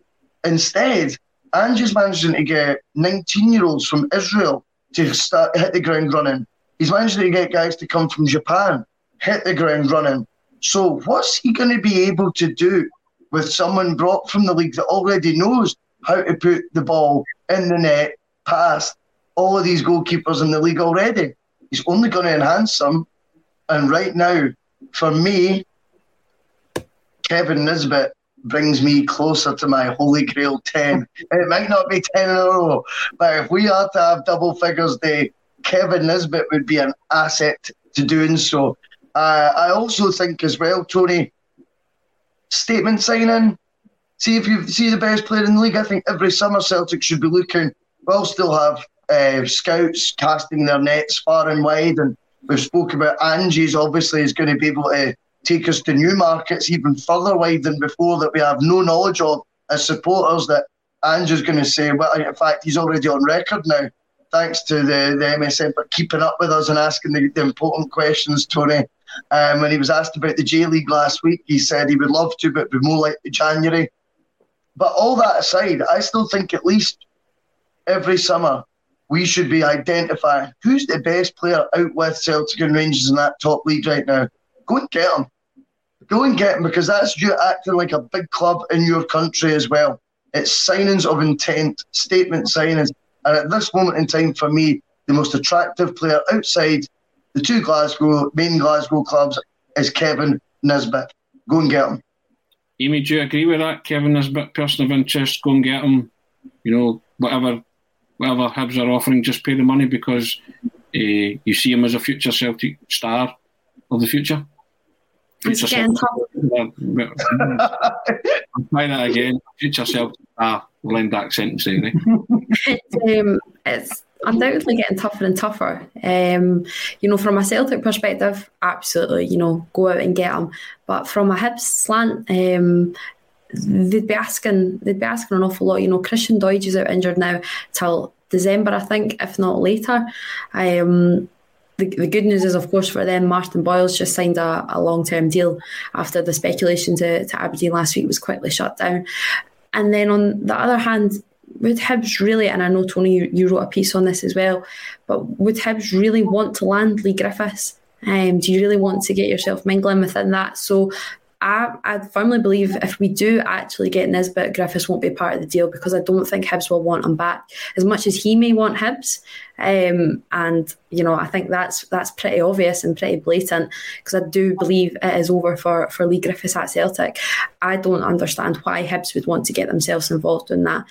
Instead, Ange's managing to get 19 year olds from Israel to start hit the ground running. He's managing to get guys to come from Japan, hit the ground running. So, what's he going to be able to do with someone brought from the league that already knows how to put the ball in the net past all of these goalkeepers in the league already? He's only going to enhance them. And right now, for me, Kevin Nisbet brings me closer to my holy grail 10. It might not be 10 in a row, but if we are to have double figures day, Kevin Nisbet would be an asset to doing so. Uh, I also think as well, Tony, statement signing. See if you see the best player in the league. I think every summer Celtic should be looking. We'll still have uh, scouts casting their nets far and wide, and we've spoke about Ange's. Obviously, is going to be able to take us to new markets even further wide than before that we have no knowledge of as supporters. That Ange's going to say, well, in fact, he's already on record now thanks to the, the MSN for keeping up with us and asking the, the important questions, Tony. Um, when he was asked about the J League last week, he said he would love to, but be more like January. But all that aside, I still think at least every summer we should be identifying who's the best player out with Celtic and Rangers in that top league right now. Go and get them. Go and get them because that's you acting like a big club in your country as well. It's signings of intent, statement signings. And at this moment in time, for me, the most attractive player outside the two Glasgow main Glasgow clubs is Kevin Nisbet. Go and get him. Amy, do you agree with that? Kevin Nisbet, person of interest, go and get him. You know, whatever whatever Hibs are offering, just pay the money because uh, you see him as a future Celtic star of the future. Future Celtic. I'll try that again. Future Celtic star. We'll end that sentence anyway. um, it's undoubtedly getting tougher and tougher. Um, you know, from a Celtic perspective, absolutely, you know, go out and get them. But from a Hibs slant, um, they'd be asking they'd be asking an awful lot. You know, Christian Doidge is out injured now till December, I think, if not later. Um, the, the good news is, of course, for them, Martin Boyle's just signed a, a long term deal after the speculation to, to Aberdeen last week was quickly shut down. And then on the other hand, would Hibs really, and I know Tony, you, you, wrote a piece on this as well, but would Hibs really want to land Leigh Griffiths? Um, do you really want to get yourself mingling within that? So I, I firmly believe if we do actually get Nisbet, Griffiths won't be part of the deal because I don't think Hibs will want him back as much as he may want Hibs. Um, and you know, I think that's that's pretty obvious and pretty blatant because I do believe it is over for for Leigh Griffiths at Celtic. I don't understand why Hibs would want to get themselves involved in that.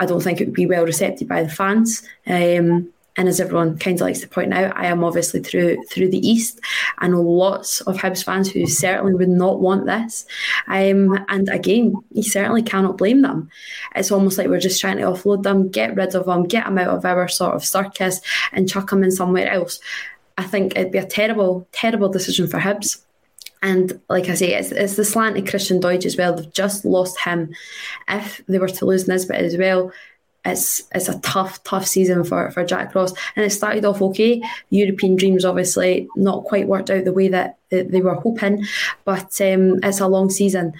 I don't think it would be well received by the fans. Um, and as everyone kind of likes to point out, I am obviously through through the east. Know lots of Hibs fans who certainly would not want this. Um, and again, you certainly cannot blame them. It's almost like we're just trying to offload them, get rid of them, get them out of our sort of circus, and chuck them in somewhere else. I think it'd be a terrible, terrible decision for Hibs. And like I say, it's, it's the slant of Christian Doidge as well. They've just lost him. If they were to lose Nisbet as well, it's it's a tough, tough season for, for Jack Ross. And it started off okay. European dreams obviously not quite worked out the way that, they were hoping, but um, it's a long season.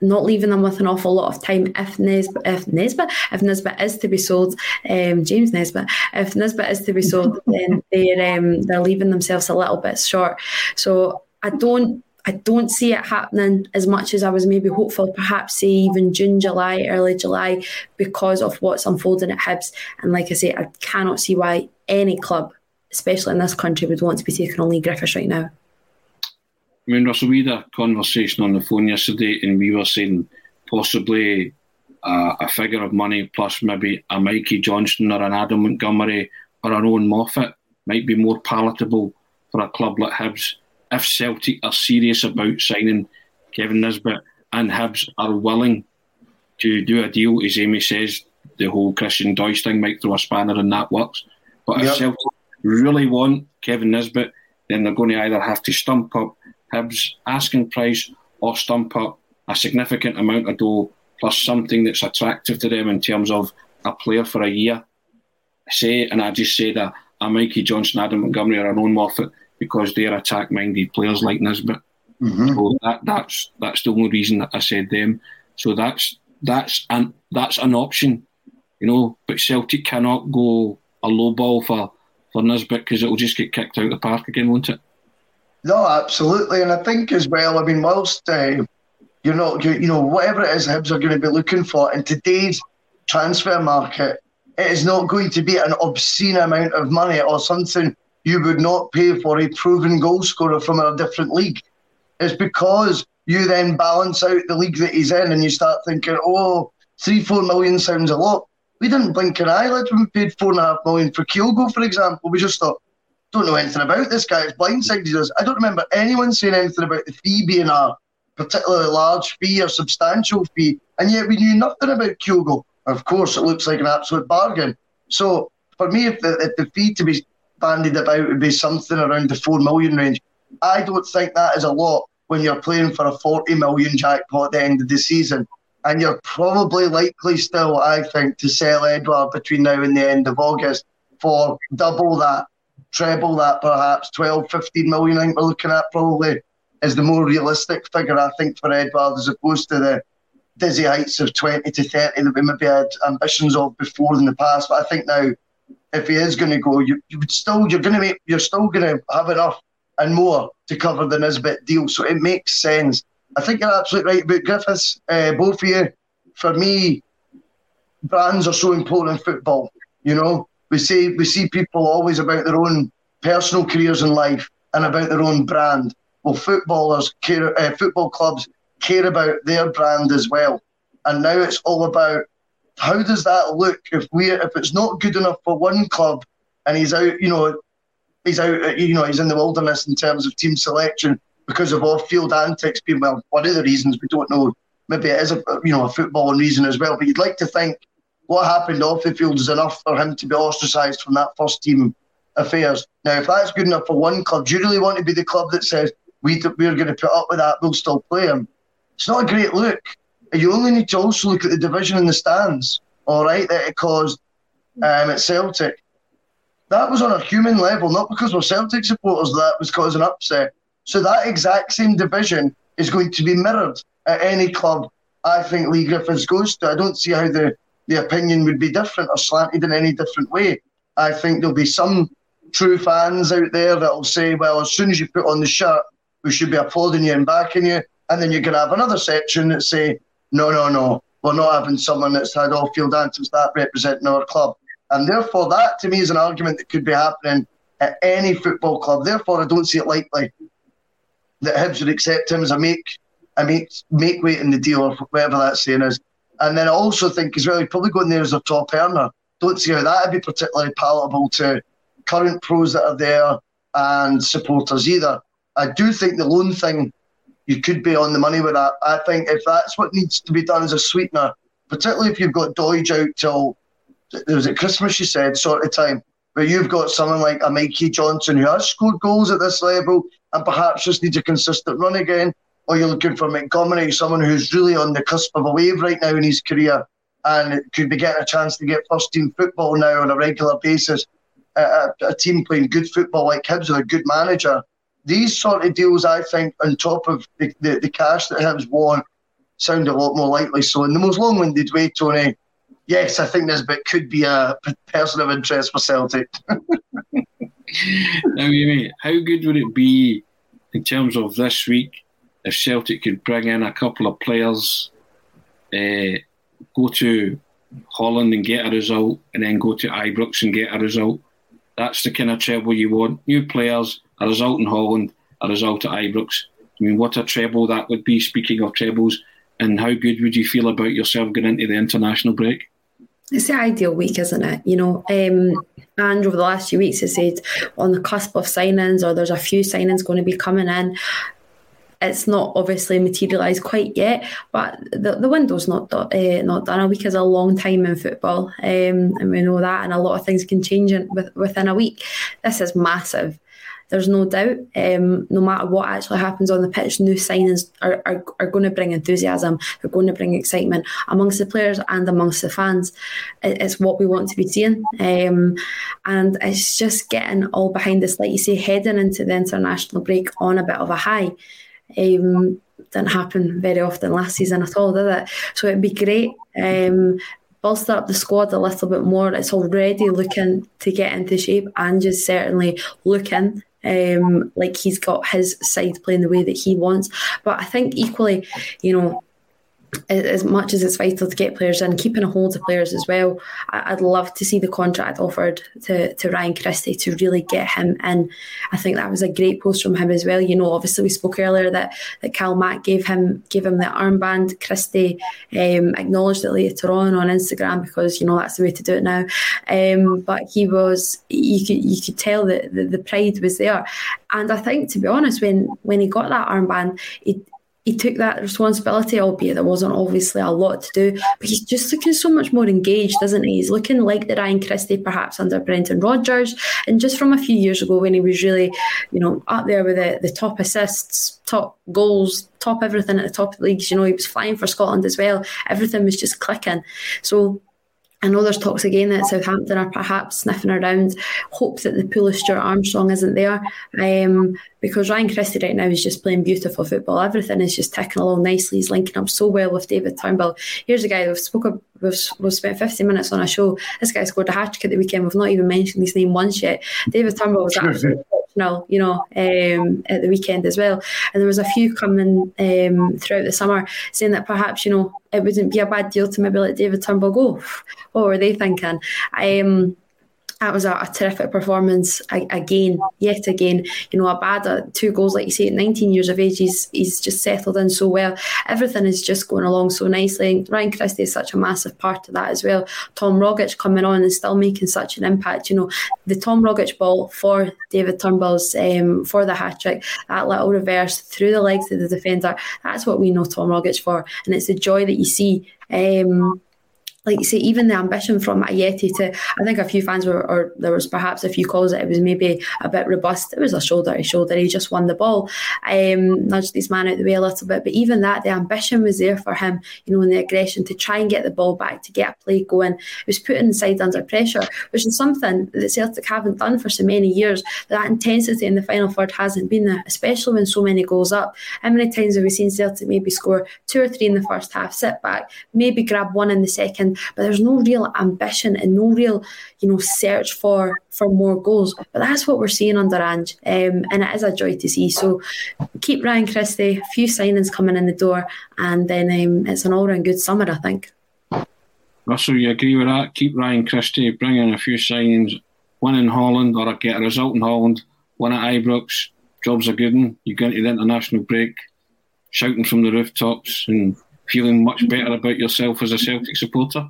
Not leaving them with an awful lot of time if Nisbet, if Nisbet, if Nisbet is to be sold, um, James Nisbet, if Nisbet is to be sold, then they're um, they're leaving themselves a little bit short. So I don't I don't see it happening as much as I was maybe hopeful, perhaps say even June, July, early July, because of what's unfolding at Hibs. And like I say, I cannot see why any club, especially in this country, would want to be taking on Leigh Griffiths right now. I mean, Russell, we had a conversation on the phone yesterday, and we were saying possibly a figure of money plus maybe a Mikey Johnston or an Adam Montgomery or an Owen Moffat might be more palatable for a club like Hibs if Celtic are serious about signing Kevin Nisbet and Hibs are willing to do a deal, as Amy says, the whole Christian Doidge thing might throw a spanner in that works. But if yep. Celtic really want Kevin Nisbet, then they're going to either have to stump up Hibs' asking price or stump up a significant amount of dough plus something that's attractive to them in terms of a player for a year. Say, and I just say that a Mikey Johnston, Adam Montgomery, or a Ron Moffat because they're attack minded players like Nisbet. Mm-hmm. So that, that's that's the only reason that I said them. So that's that's an that's an option, you know. But Celtic cannot go a low ball for for Nisbet because it'll just get kicked out of the park again, won't it? No, absolutely, and I think as well. I mean, whilst uh, you're not, you, you know, whatever it is Hibs are going to be looking for in today's transfer market, it is not going to be an obscene amount of money or something you would not pay for a proven goal scorer from a different league. It's because you then balance out the league that he's in and you start thinking, oh, three, four million sounds a lot. We didn't blink an eyelid when we paid four and a half million for Kyogo, for example. We just thought, don't know anything about this guy. It's blindsided us. I don't remember anyone saying anything about the fee being a particularly large fee or substantial fee, and yet we knew nothing about Kyogo. Of course, it looks like an absolute bargain. So for me, if the, if the fee to be bandied about would be something around the four million range, I don't think that is a lot when you're playing for a 40 million jackpot at the end of the season. And you're probably likely still, I think, to sell Edouard between now and the end of August for double that, treble that, perhaps 12, 15 million. I think we're looking at probably is the more realistic figure, I think, for Edouard as opposed to the dizzy heights of 20 to 30 that we maybe had ambitions of before in the past. But I think now, if he is going to go, you, you would still, you're going to make, you're still going to have enough and more to cover the Nisbet deal. So it makes sense. I think you're absolutely right about Griffiths, uh, both of you. For me, brands are so important in football. You know, we see we see people always about their own personal careers in life and about their own brand. Well, footballers care, uh, football clubs care about their brand as well. And now it's all about how does that look if we if it's not good enough for one club and he's out, you know, he's out, you know, he's in the wilderness in terms of team selection because of off-field antics being well one of the reasons we don't know. Maybe it is a you know a footballing reason as well. But you'd like to think what happened off the field is enough for him to be ostracised from that first team affairs. Now, if that's good enough for one club, do you really want to be the club that says we we're going to put up with that? We'll still play him. It's not a great look. You only need to also look at the division in the stands. All right, that it caused um, at Celtic that was on a human level, not because we're Celtic supporters that was causing upset. So that exact same division is going to be mirrored at any club I think Leigh Griffiths goes to. I don't see how the, the opinion would be different or slanted in any different way. I think there'll be some true fans out there that'll say, well, as soon as you put on the shirt, we should be applauding you and backing you. And then you're going to have another section that say, no, no, no, we're not having someone that's had all field antics that representing our club. And therefore, that to me is an argument that could be happening at any football club. Therefore, I don't see it likely that Hibs would accept him as a make a make make weight in the deal or whatever that saying is. And then I also think as well, he'd probably go in there as a top earner. Don't see how that would be particularly palatable to current pros that are there and supporters either. I do think the loan thing, you could be on the money with that. I think if that's what needs to be done as a sweetener, particularly if you've got Doidge out till there was at Christmas, you said, sort of time, where you've got someone like a Mikey Johnston who has scored goals at this level and perhaps just needs a consistent run again, or you're looking for Montgomery, someone who's really on the cusp of a wave right now in his career and could be getting a chance to get first team football now on a regular basis. A, a team playing good football like Hibs with a good manager. These sort of deals, I think, on top of the, the, the cash that Hibs want, sound a lot more likely. So, in the most long winded way, Tony, yes, I think Nisbet could be a person of interest for Celtic. now, Amy, how good would it be in terms of this week if Celtic could bring in a couple of players, uh, go to Holland and get a result, and then go to Ibrox and get a result? That's the kind of treble you want. New players, a result in Holland, a result at Ibrox. I mean, what a treble that would be, speaking of trebles. And how good would you feel about yourself going into the international break? it's the ideal week, isn't it? You know, um, and over the last few weeks, it said on the cusp of signings, or there's a few signings going to be coming in. It's not obviously materialised quite yet, but the, the window's not uh, not done. A week is a long time in football, um, and we know that, and a lot of things can change in, with, within a week. This is massive. There's no doubt, um, no matter what actually happens on the pitch, new signings are, are, are going to bring enthusiasm, they're going to bring excitement amongst the players and amongst the fans. It's what we want to be seeing. Um, and it's just getting all behind us, like you say, heading into the international break on a bit of a high. Um, didn't happen very often last season at all, did it? So it'd be great. Um, bolster up the squad a little bit more. It's already looking to get into shape and just certainly looking um, like he's got his side playing the way that he wants. But I think equally, you know, as much as it's vital to get players in, keeping a hold of players as well. I'd love to see the contract offered to, to Ryan Christie to really get him in. I think that was a great post from him as well. You know, obviously we spoke earlier that, that Cal Mack gave him gave him the armband. Christie um, acknowledged it later on on Instagram because you know that's the way to do it now. Um, but he was you could you could tell that the, the pride was there, and I think to be honest, when when he got that armband, it he took that responsibility, albeit there wasn't obviously a lot to do. But he's just looking so much more engaged, isn't he? He's looking like the Ryan Christie perhaps under Brendan Rodgers. And just from a few years ago when he was really, you know, up there with the, the top assists, top goals, top everything at the top of the leagues, you know, he was flying for Scotland as well. Everything was just clicking. So I know there's talks again that Southampton are perhaps sniffing around. Hope that the pull of Stuart Armstrong isn't there, um, because Ryan Christie right now is just playing beautiful football. Everything is just ticking along nicely. He's linking up so well with David Turnbull. Here's a guy we've spoken, we've, we've spent 15 minutes on a show. This guy scored a hat trick at the weekend. We've not even mentioned his name once yet. David Turnbull was absolutely exceptional, you know, um, at the weekend as well. And there was a few coming um, throughout the summer saying that perhaps, you know, it wouldn't be a bad deal to maybe let David Turnbull go. What were they thinking? Um, that was a, a terrific performance again, yet again. You know, Abada, uh, two goals, like you say, at 19 years of age, he's, he's just settled in so well. Everything is just going along so nicely. Ryan Christie is such a massive part of that as well. Tom Rogic coming on and still making such an impact. You know, the Tom Rogic ball for David Turnbull's um, for the hat trick, that little reverse through the legs of the defender. That's what we know Tom Rogic for, and it's the joy that you see. Um, like you say, even the ambition from Ajeti to, I think a few fans were, or there was perhaps a few calls that it was maybe a bit robust. It was a shoulder to shoulder. He just won the ball, um, nudged this man out the way a little bit. But even that, the ambition was there for him, you know, and the aggression to try and get the ball back, to get a play going. It was putting the side under pressure, which is something that Celtic haven't done for so many years. That intensity in the final third hasn't been there, especially when so many goals up. How many times have we seen Celtic maybe score two or three in the first half, sit back, maybe grab one in the second? But there's no real ambition and no real, you know, search for for more goals. But that's what we're seeing under Ange, um, and it is a joy to see. So keep Ryan Christie, a few signings coming in the door, and then um, it's an all round good summer, I think. Russell, you agree with that? Keep Ryan Christie, bring in a few signings, one in Holland or get a result in Holland, one at Ibrox. Jobs are good. You go into the international break, shouting from the rooftops and feeling much better about yourself as a Celtic supporter?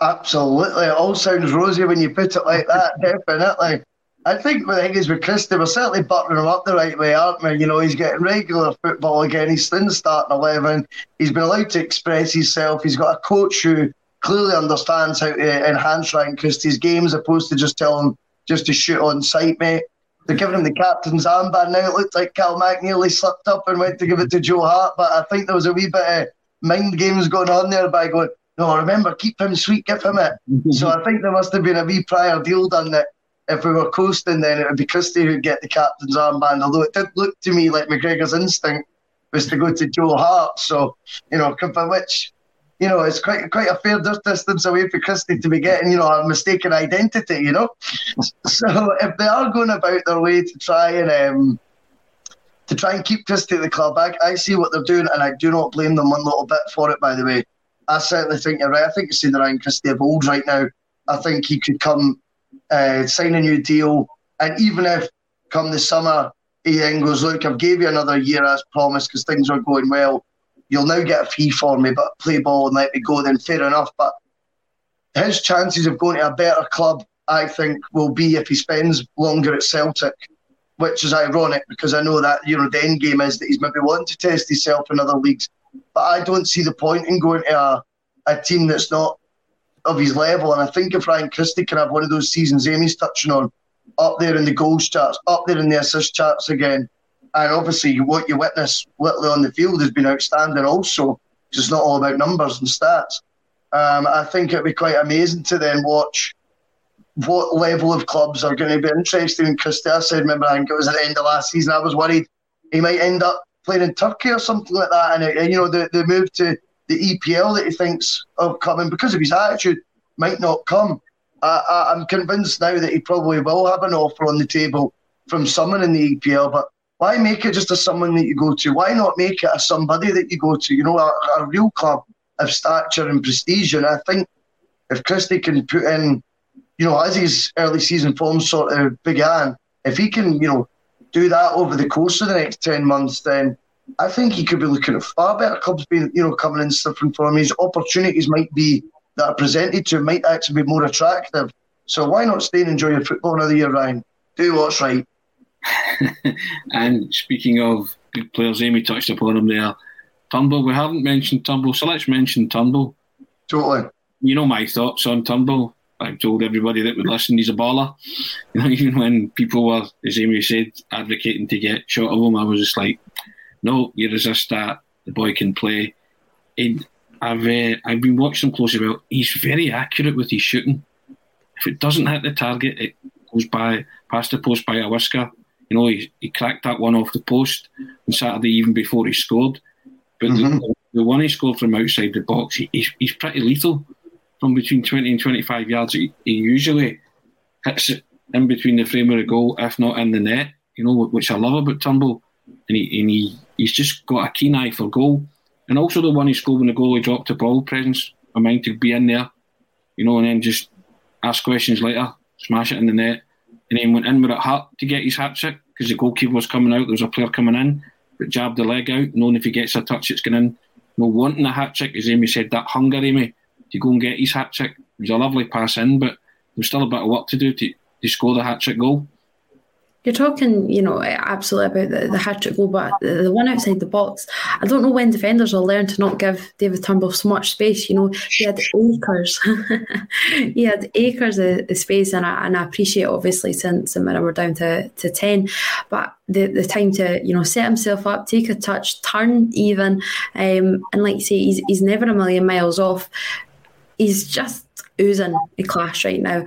Absolutely. It all sounds rosy when you put it like that, definitely. I think the thing is with Christie, we're certainly buttering him up the right way, aren't we? You know, he's getting regular football again. He's in the starting 11. He's been allowed to express himself. He's got a coach who clearly understands how to enhance Ryan Christie's game as opposed to just telling him just to shoot on sight, mate. They're giving him the captain's armband now. It looked like Cal Mack nearly slipped up and went to give it to Joe Hart, but I think there was a wee bit of mind games going on there by going, no, remember, keep him sweet, give him it. so I think there must have been a wee prior deal done that if we were coasting, then it would be Christie who'd get the captain's armband. Although it did look to me like McGregor's instinct was to go to Joe Hart. So, you know, for which, you know, it's quite quite a fair distance away for Christie to be getting, you know, a mistaken identity, you know. so if they are going about their way to try and um, to try and keep Christie at the club, I, I see what they're doing, and I do not blame them one little bit for it. By the way, I certainly think you're right. I think you're seeing the Ryan Christie of old right now. I think he could come, uh, sign a new deal, and even if come the summer he then goes, look, I've gave you another year as promised because things are going well. You'll now get a fee for me, but play ball and let me go. Then fair enough. But his chances of going to a better club, I think, will be if he spends longer at Celtic, which is ironic because I know that you know the end game is that he's maybe wanting to test himself in other leagues but I don't see the point in going to a, a team that's not of his level. And I think if Ryan Christie can have one of those seasons Amy's touching on, up there in the goals charts, up there in the assist charts again. And obviously, what you witness literally on the field has been outstanding also. It's not all about numbers and stats. Um, I think it'd be quite amazing to then watch what level of clubs are going to be interested in. I said, remember, I think it was at the end of last season, I was worried he might end up playing in Turkey or something like that. And, it, you know, the, the move to the EPL that he thinks of coming because of his attitude might not come. I, am convinced now that he probably will have an offer on the table from someone in the EPL, but why make it just a someone that you go to? Why not make it a somebody that you go to? You know, a, a real club of stature and prestige. And I think if Christie can put in, you know, as his early season form sort of began, if he can, you know, do that over the course of the next 10 months, then I think he could be looking at far better clubs being, you know, coming in different form. His opportunities might be that are presented to him might actually be more attractive. So why not stay and enjoy your football another year, Ryan? Do what's right. and speaking of good players, Amy touched upon him there. Turnbull, we haven't mentioned Turnbull, so let's mention Turnbull. Totally. You know my thoughts on Turnbull. I've told everybody that would listen, he's a baller. You know, even when people were, as Amy said, advocating to get shot of him, I was just like, no, you resist that. The boy can play. And I've uh, I've been watching him closely. Well, he's very accurate with his shooting. If it doesn't hit the target, it goes by past the post by a whisker. You know, he, he cracked that one off the post on Saturday even before he scored. But mm-hmm. the, the, one he scored from outside the box, he, he's, he's pretty lethal. From between 20 and 25 yards, he, usually hits it in between the frame of the goal, if not in the net, you know, which I love about Turnbull. And, he, and he, he's just got a keen eye for goal. And also the one he scored when the goalie dropped the ball, presence of mind to be in there, you know, and then just ask questions later, smash it in the net. And then went in with it hurt to get his hat trick because the goalkeeper was coming out, there was a player coming in, but jabbed the leg out, knowing if he gets a touch, it's going in. No wanting a hat trick, as Amy said, that hunger, Amy, to go and get his hat trick. It was a lovely pass in, but there's still a bit of work to do to, to score the hat trick goal. You're talking, you know, absolutely about the, the hat trick goal, but the, the, one outside the box, I don't know when defenders will learn to not give David Turnbull so much space. You know, he had acres, he had acres of, of space, and I, and I appreciate obviously since when we're down to, to 10, but the, the time to, you know, set himself up, take a touch, turn even, um, and like you say, he's, he's never a million miles off. He's just oozing a class right now.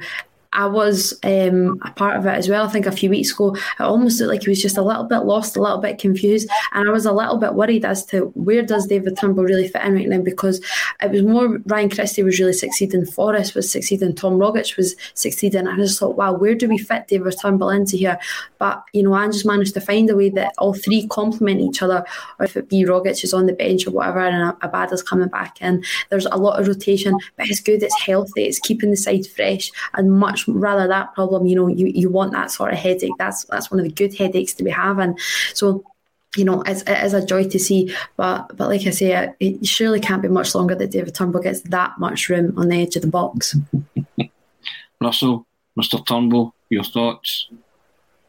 I was um, a part of it as well. I think a few weeks ago, it almost looked like he was just a little bit lost, a little bit confused, and I was a little bit worried as to where does David Turnbull really fit in right now because it was more Ryan Christie was really succeeding, Forrest was succeeding, Tom Rogic was succeeding, and I just thought, wow, where do we fit David Turnbull into here? But you know, I just managed to find a way that all three complement each other, or if it be Rogic is on the bench or whatever, and Abada's coming back in. There's a lot of rotation, but it's good, it's healthy, it's keeping the side fresh and much rather that problem. You know, you, you want that sort of headache. That's that's one of the good headaches to be having. So you know, it's, it is a joy to see. But but like I say, it, it surely can't be much longer that David Turnbull gets that much room on the edge of the box. Russell, Mr. Turnbull, your thoughts?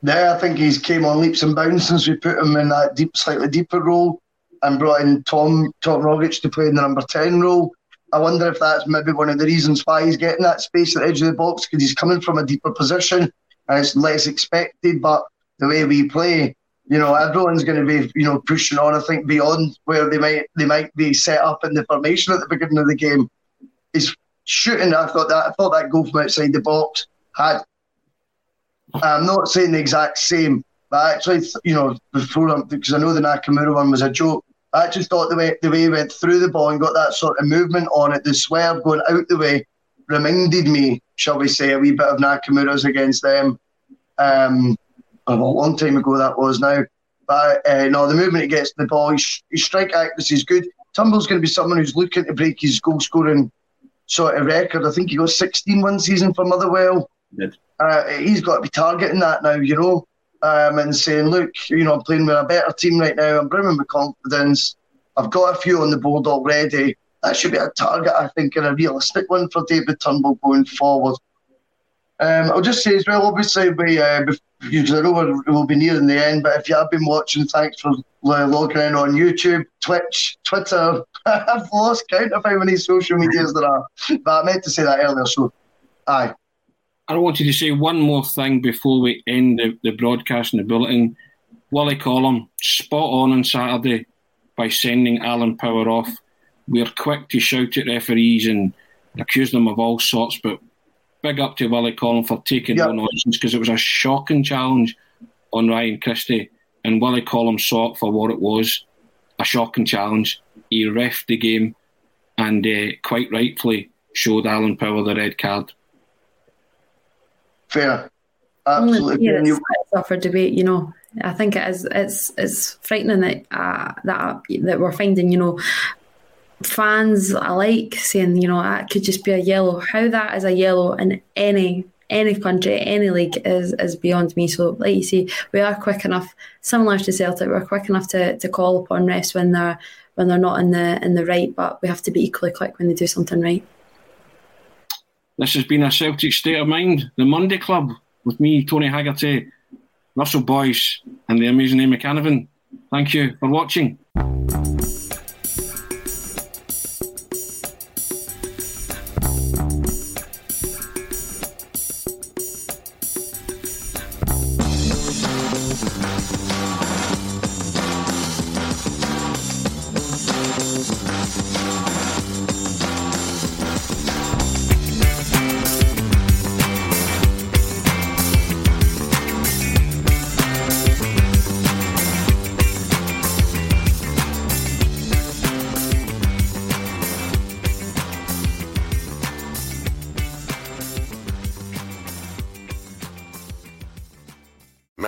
Yeah, I think he's came on leaps and bounds since we put him in that deep, slightly deeper role and brought in Tom Tom Rogic to play in the number ten role. I wonder if that's maybe one of the reasons why he's getting that space at the edge of the box because he's coming from a deeper position and it's less expected. But the way we play, you know, everyone's going to be, you know, pushing on. I think beyond where they might they might be set up in the formation at the beginning of the game. He's shooting. I thought that I thought that goal from outside the box had. I'm not saying the exact same, but actually, you know, before because I know the Nakamura one was a joke. I just thought the way the way he went through the ball and got that sort of movement on it, the swerve going out the way, reminded me, shall we say, a wee bit of Nakamura's against them. Um, a long time ago that was now. But uh, no, the movement he gets the ball, his, his strike accuracy is good. Turnbull's going to be someone who's looking to break his goal scoring sort of record. I think he got 16 one season for Motherwell. Uh, he's got to be targeting that now, you know um, and saying, look, you know, I'm playing with a better team right now. I'm brimming with confidence. I've got a few on the board already. That should be a target, I think, and a realistic one for David Turnbull going forward. Um, I'll just say as well, obviously, we, uh, because I know we will be nearing the end, but if you have been watching, thanks for logging in on YouTube, Twitch, Twitter. I've lost count of how many social medias there are, but I meant to say that earlier, so aye. I wanted to say one more thing before we end the, the broadcast and the bulletin. Willie Collum, spot on on Saturday by sending Alan Power off. We're quick to shout at referees and accuse them of all sorts, but big up to Willie Collum for taking yep. no nonsense because it was a shocking challenge on Ryan Christie, and Willie Collum saw it for what it was a shocking challenge. He refed the game and uh, quite rightfully showed Alan Power the red card. Fair. Absolutely. Yeah, it's, it's up for debate, you know. I think it is. It's it's frightening that uh, that that we're finding, you know, fans alike saying, you know, that could just be a yellow. How that is a yellow in any any country, any league is is beyond me. So, like you see, we are quick enough, similar to Celtic, we're quick enough to, to call upon refs when they're when they're not in the in the right, but we have to be equally quick when they do something right. This has been a Celtic state of mind, the Monday Club, with me, Tony Haggerty, Russell Boyce, and the amazing Amy Canavan. Thank you for watching.